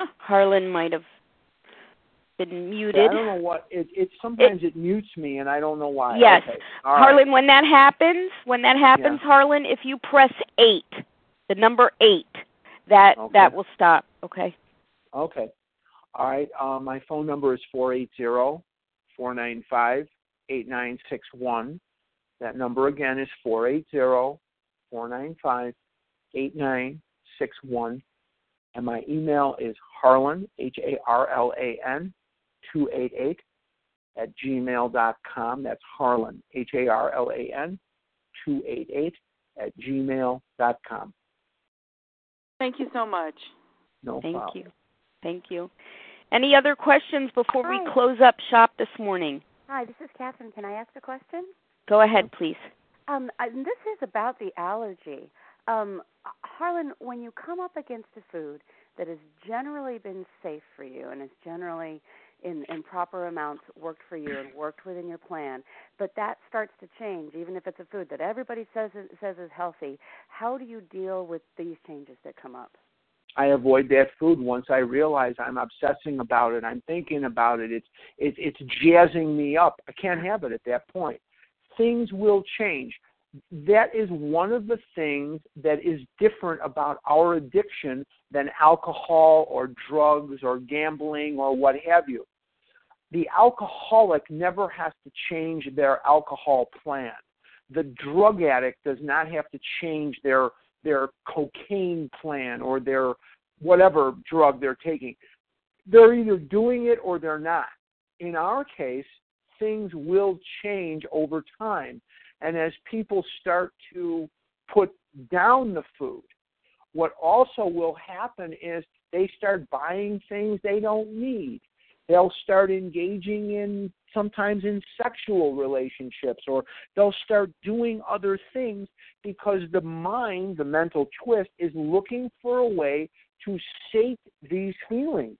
Uh, Harlan might have been muted. Yeah, I don't know what it. It sometimes it, mutes me, and I don't know why. Yes. Okay. All right. Harlan, when that happens, when that happens, Yeah. Harlan, if you press eight, the number eight, that Okay. that will stop. Okay. Okay. All right. Uh, my phone number is four eight zero four nine five eight nine six one. That number again is four eight zero four nine five eight nine six one. And my email is harlan h a r l a n two eight eight at gmail dot com. That's harlan h a r l a n two eight eight at gmail dot com. Thank you so much. No Thank problem. you. Thank you. Any other questions before we close up shop this morning? Hi, this is Catherine. Can I ask a question? Go ahead, please. Um, I- this is about the allergy. Um, Harlan, when you come up against a food that has generally been safe for you and has generally, in, in proper amounts, worked for you and worked within your plan, but that starts to change, even if it's a food that everybody says is, says is healthy, how do you deal with these changes that come up? I avoid that food once I realize I'm obsessing about it. I'm thinking about it. It's it's it's jazzing me up. I can't have it at that point. Things will change. that is one of the things that is different about our addiction than alcohol or drugs or gambling or what have you. The alcoholic never has to change their alcohol plan. The drug addict does not have to change their their cocaine plan or their whatever drug they're taking. They're either doing it or they're not. In our case, things will change over time. And as people start to put down the food, what also will happen is they start buying things they don't need. They'll start engaging in sometimes in sexual relationships or they'll start doing other things because the mind, the mental twist, is looking for a way to sate these feelings.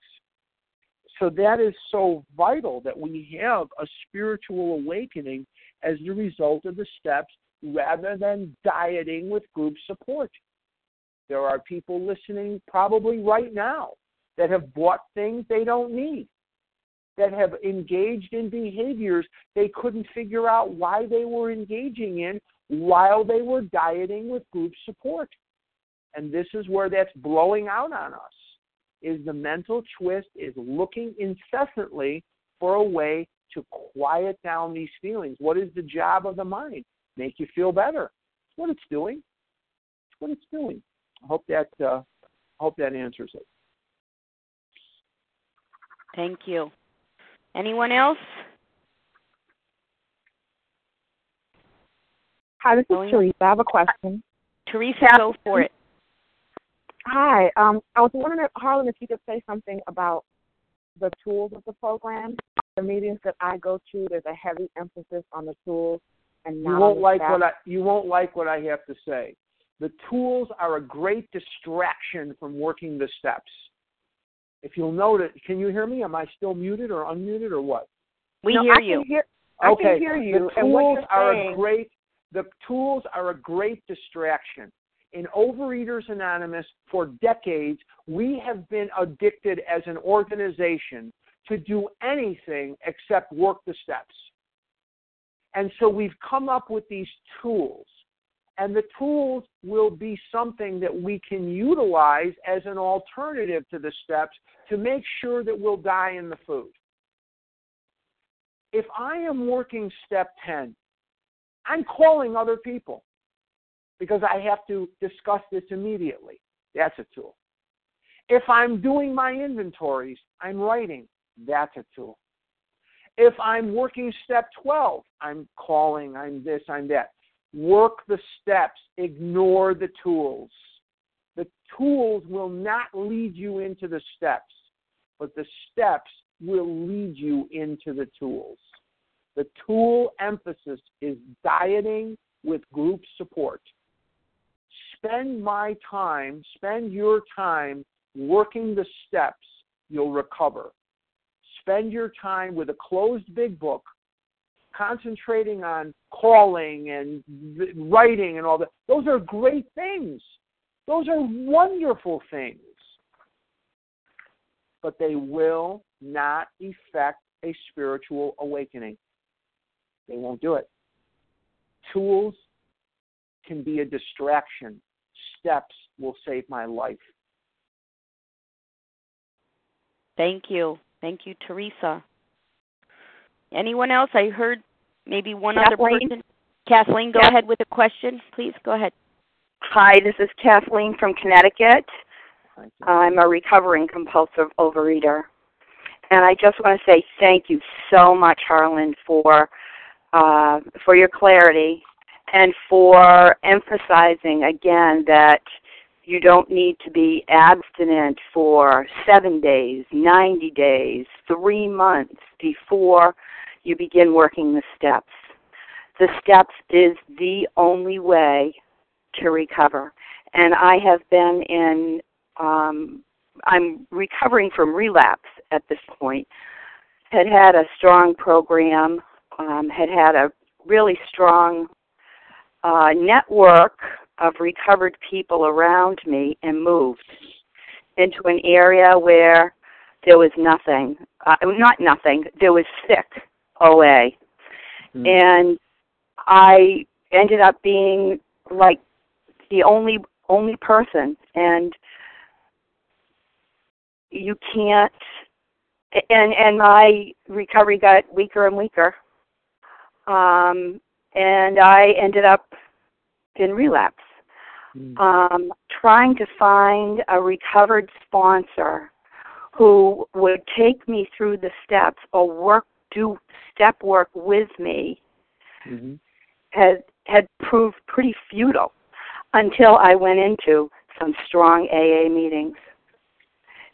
So that is so vital that we have a spiritual awakening as a result of the steps rather than dieting with group support. There are people listening probably right now that have bought things they don't need, that have engaged in behaviors they couldn't figure out why they were engaging in while they were dieting with group support. And this is where that's blowing out on us is the mental twist is looking incessantly for a way to quiet down these feelings. What is the job of the mind? Make you feel better. That's what it's doing. That's what it's doing. I hope that uh, hope that answers it. Thank you. Anyone else? Hi, this is Teresa. I have a question. Teresa, go for it. Hi. Um, I was wondering, Harlan, if you could say something about the tools of the program. The meetings that I go to, there's a heavy emphasis on the tools and not you won't the like staff. what I you won't like what I have to say. The tools are a great distraction from working the steps. If you'll notice, can you hear me? Am I still muted or unmuted or what? We No, hear I can you. hear- I can okay. hear you, The and what tools you're are saying- a great. The tools are a great distraction. In Overeaters Anonymous, for decades, we have been addicted as an organization to do anything except work the steps. And so we've come up with these tools. And the tools will be something that we can utilize as an alternative to the steps to make sure that we'll die in the food. If I am working step 10, I'm calling other people because I have to discuss this immediately. That's a tool. If I'm doing my inventories, I'm writing. That's a tool. If I'm working step 12, I'm calling, I'm this, I'm that. Work the steps, ignore the tools. The tools will not lead you into the steps, but the steps will lead you into the tools. The tool emphasis is dieting with group support. Spend my time, spend your time working the steps, you'll recover. Spend your time with a closed big book, concentrating on calling and writing and all that. Those are great things. Those are wonderful things. But they will not effect a spiritual awakening. They won't do it. Tools can be a distraction. Steps will save my life. Thank you. Thank you, Teresa. Anyone else? I heard maybe one other person. Kathleen, go Yeah. ahead with a question, please. Go ahead. Hi, this is Kathleen from Connecticut. I'm a recovering compulsive overeater. And I just want to say thank you so much, Harlan, for uh, for your clarity and for emphasizing again that you don't need to be abstinent for seven days, 90 days, three months before you begin working the steps. The steps is the only way to recover. And I have been in, um, I'm recovering from relapse at this point. Had had a strong program, um, had had a really strong uh, network of recovered people around me, and moved into an area where there was nothing. Uh, not nothing. There was sick OA, and I ended up being like the only only person and you can't and and my recovery got weaker and weaker um and i ended up in relapse mm. um trying to find a recovered sponsor who would take me through the steps or work do step work with me mm-hmm. had had proved pretty futile until I went into some strong AA meetings.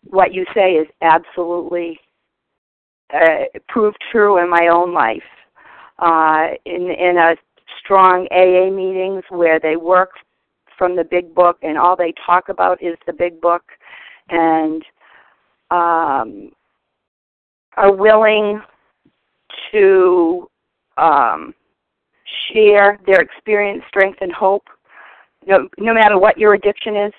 What you say is absolutely uh, proved true in my own life. Uh, in in a strong AA meetings where they work from the big book and all they talk about is the big book and um, are willing to um, share their experience, strength, and hope, no, no matter what your addiction is.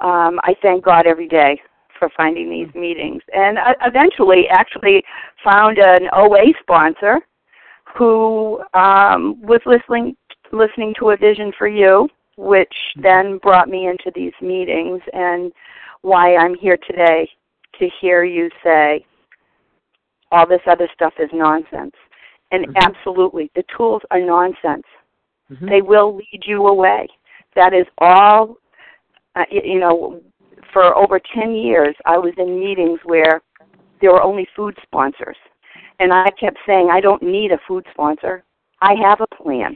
Um, I thank God every day for finding these meetings, and I eventually actually found an OA sponsor who um, was listening listening to a vision for you, which then brought me into these meetings, and why I'm here today to hear you say all this other stuff is nonsense. And mm-hmm. absolutely, the tools are nonsense. Mm-hmm. They will lead you away. That is all, uh, you know, for over 10 years, I was in meetings where there were only food sponsors. And I kept saying, I don't need a food sponsor. I have a plan.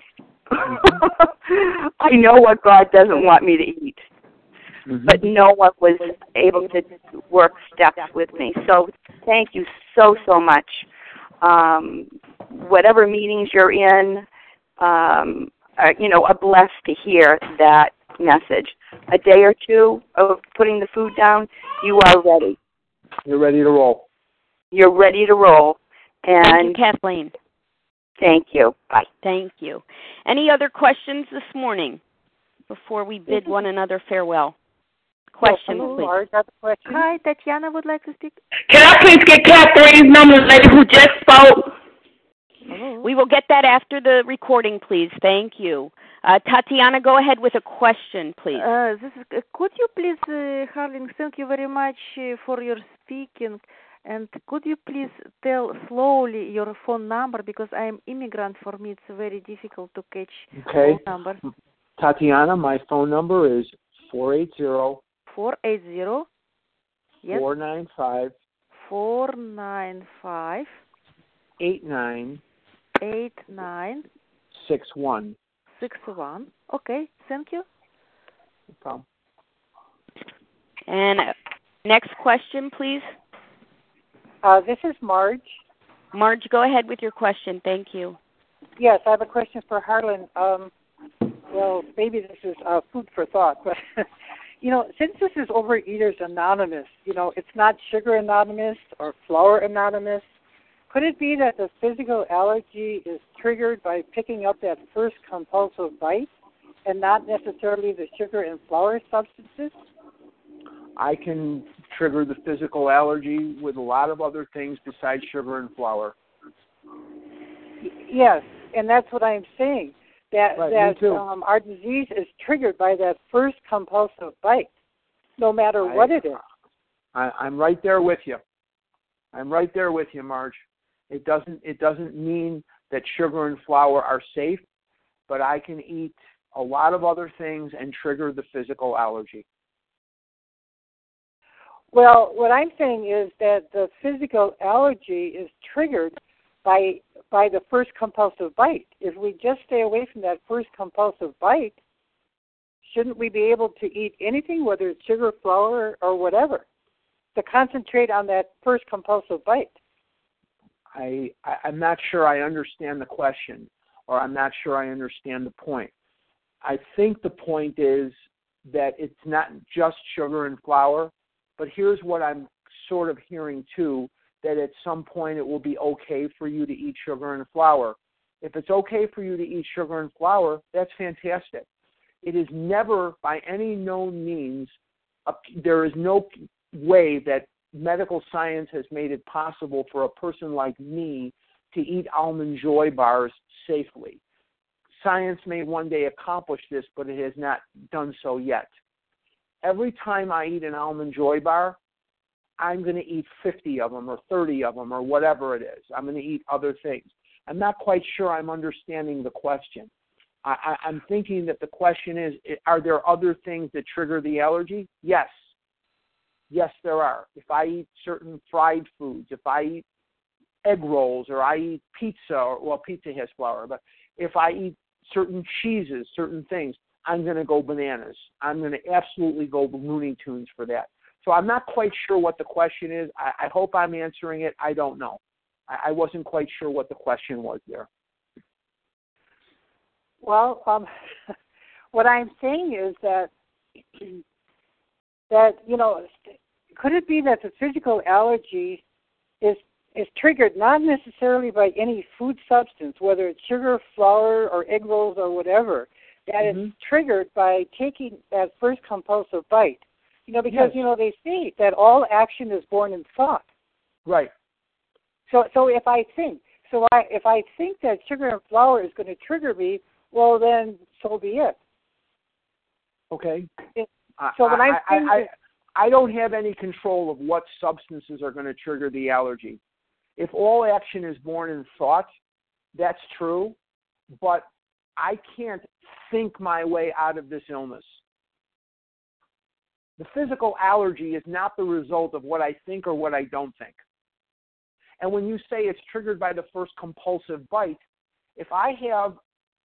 Mm-hmm. I know what God doesn't want me to eat mm-hmm. but no one was able to work steps with me. So thank you so so much. Um, whatever meetings you're in, um, uh, you know, are blessed to hear that message. A day or two of putting the food down, you are ready. You're ready to roll. You're ready to roll. And thank you, Kathleen. Thank you. Bye. Thank you. Any other questions this morning before we bid one another farewell? Question, oh, please. question. Hi, Tatiana would like to speak. Can I please get Kathleen's number, the lady who just spoke? Oh. We will get that after the recording, please. Thank you. Uh, Tatiana, go ahead with a question, please. Uh, this is, uh, could you please, uh, Harlan, thank you very much uh, for your speaking. And could you please tell slowly your phone number because I am immigrant. For me, it's very difficult to catch okay. phone number. Tatiana, my phone number is four eight zero four eight zero yes Four nine five. Four nine five. Eight nine. Eight nine. Six one. Six one. okay thank you no problem and next question please uh, this is marge marge go ahead with your question thank you yes i have a question for harlan um, well maybe this is uh, food for thought but you know, since this is Overeaters Anonymous, you know, it's not Sugar Anonymous or Flour Anonymous. Could it be that the physical allergy is triggered by picking up that first compulsive bite and not necessarily the sugar and flour substances? I can trigger the physical allergy with a lot of other things besides sugar and flour. Yes, and that's what I'm saying that right, that um, our disease is triggered by that first compulsive bite, no matter I, what it is. I, I'm right there with you. I'm right there with you, Marge. It doesn't it doesn't mean that sugar and flour are safe, but I can eat a lot of other things and trigger the physical allergy. Well, what I'm saying is that the physical allergy is triggered by by the first compulsive bite. If we just stay away from that first compulsive bite, shouldn't we be able to eat anything, whether it's sugar, flour, or whatever, to concentrate on that first compulsive bite? I, I I'm not sure I understand the question, or I'm not sure I understand the point. I think the point is that it's not just sugar and flour, but here's what I'm sort of hearing too that at some point it will be okay for you to eat sugar and flour. If it's okay for you to eat sugar and flour, that's fantastic. It is never, by any known means, a, there is no way that medical science has made it possible for a person like me to eat almond joy bars safely. science may one day accomplish this, but it has not done so yet. Every time I eat an almond joy bar, I'm going to eat 50 of them or 30 of them or whatever it is. I'm going to eat other things. I'm not quite sure I'm understanding the question. I, I, I'm thinking that the question is are there other things that trigger the allergy? Yes. Yes, there are. If I eat certain fried foods, if I eat egg rolls or I eat pizza, or, well, pizza has flour, but if I eat certain cheeses, certain things, I'm going to go bananas. I'm going to absolutely go Looney Tunes for that. So I'm not quite sure what the question is. I, I hope I'm answering it. I don't know. I, I wasn't quite sure what the question was there. Well, um, what I'm saying is that that you know, could it be that the physical allergy is is triggered not necessarily by any food substance, whether it's sugar, flour, or egg rolls or whatever, that mm-hmm. it's triggered by taking that first compulsive bite. You know, because yes. you know they say that all action is born in thought. Right. So, so if I think, so I if I think that sugar and flour is going to trigger me, well then so be it. Okay. It, so when I, I, I, I don't have any control of what substances are going to trigger the allergy if all action is born in thought, that's true, but I can't think my way out of this illness. The physical allergy is not the result of what I think or what I don't think. And when you say it's triggered by the first compulsive bite, if I have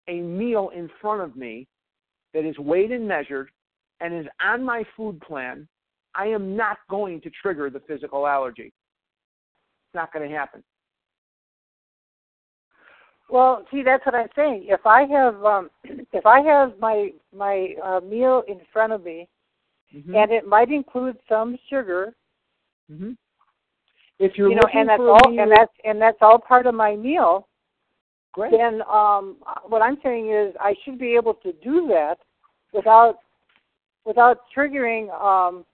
a meal in front of me that is weighed and measured and is on my food plan, I am not going to trigger the physical allergy. It's not going to happen. Well, see, that's what I'm saying. If I have um, if I have my my uh, meal in front of me, mm-hmm. and it might include some sugar. Mm-hmm. If you're you know, and that's all, meal, and that's and that's all part of my meal. Great. Then um, what I'm saying is I should be able to do that without without triggering um,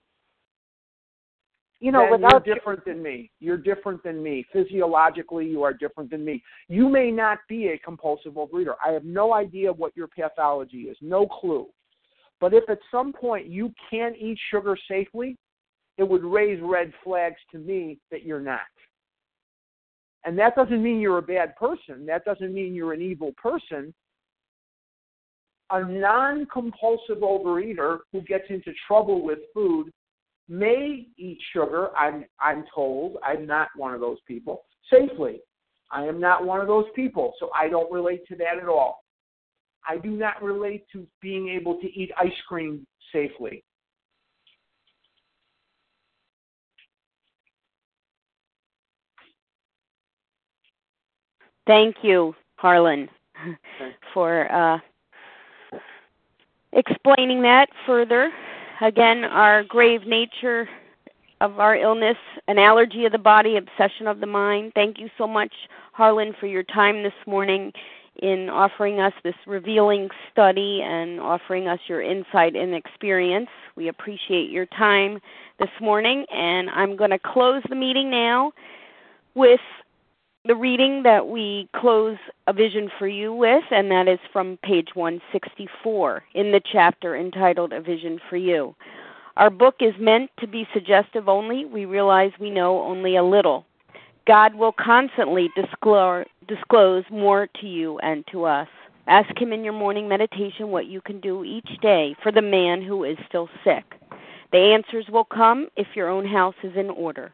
you know, then without you're different than me. You're different than me. Physiologically, you are different than me. You may not be a compulsive overeater. I have no idea what your pathology is, no clue. But if at some point you can't eat sugar safely, it would raise red flags to me that you're not. And that doesn't mean you're a bad person. That doesn't mean you're an evil person. A non compulsive overeater who gets into trouble with food may eat sugar. I'm I'm told I'm not one of those people safely. I am not one of those people, so I don't relate to that at all. I do not relate to being able to eat ice cream safely. Thank you, Harlan, for uh, explaining that further. Again, our grave nature of our illness, an allergy of the body, obsession of the mind. Thank you so much, Harlan, for your time this morning in offering us this revealing study and offering us your insight and experience. We appreciate your time this morning, and I'm going to close the meeting now with the reading that we close A Vision for You with, and that is from page 164 in the chapter entitled A Vision for You. Our book is meant to be suggestive only. We realize we know only a little. God will constantly disclose, disclose more to you and to us. Ask Him in your morning meditation what you can do each day for the man who is still sick. The answers will come if your own house is in order.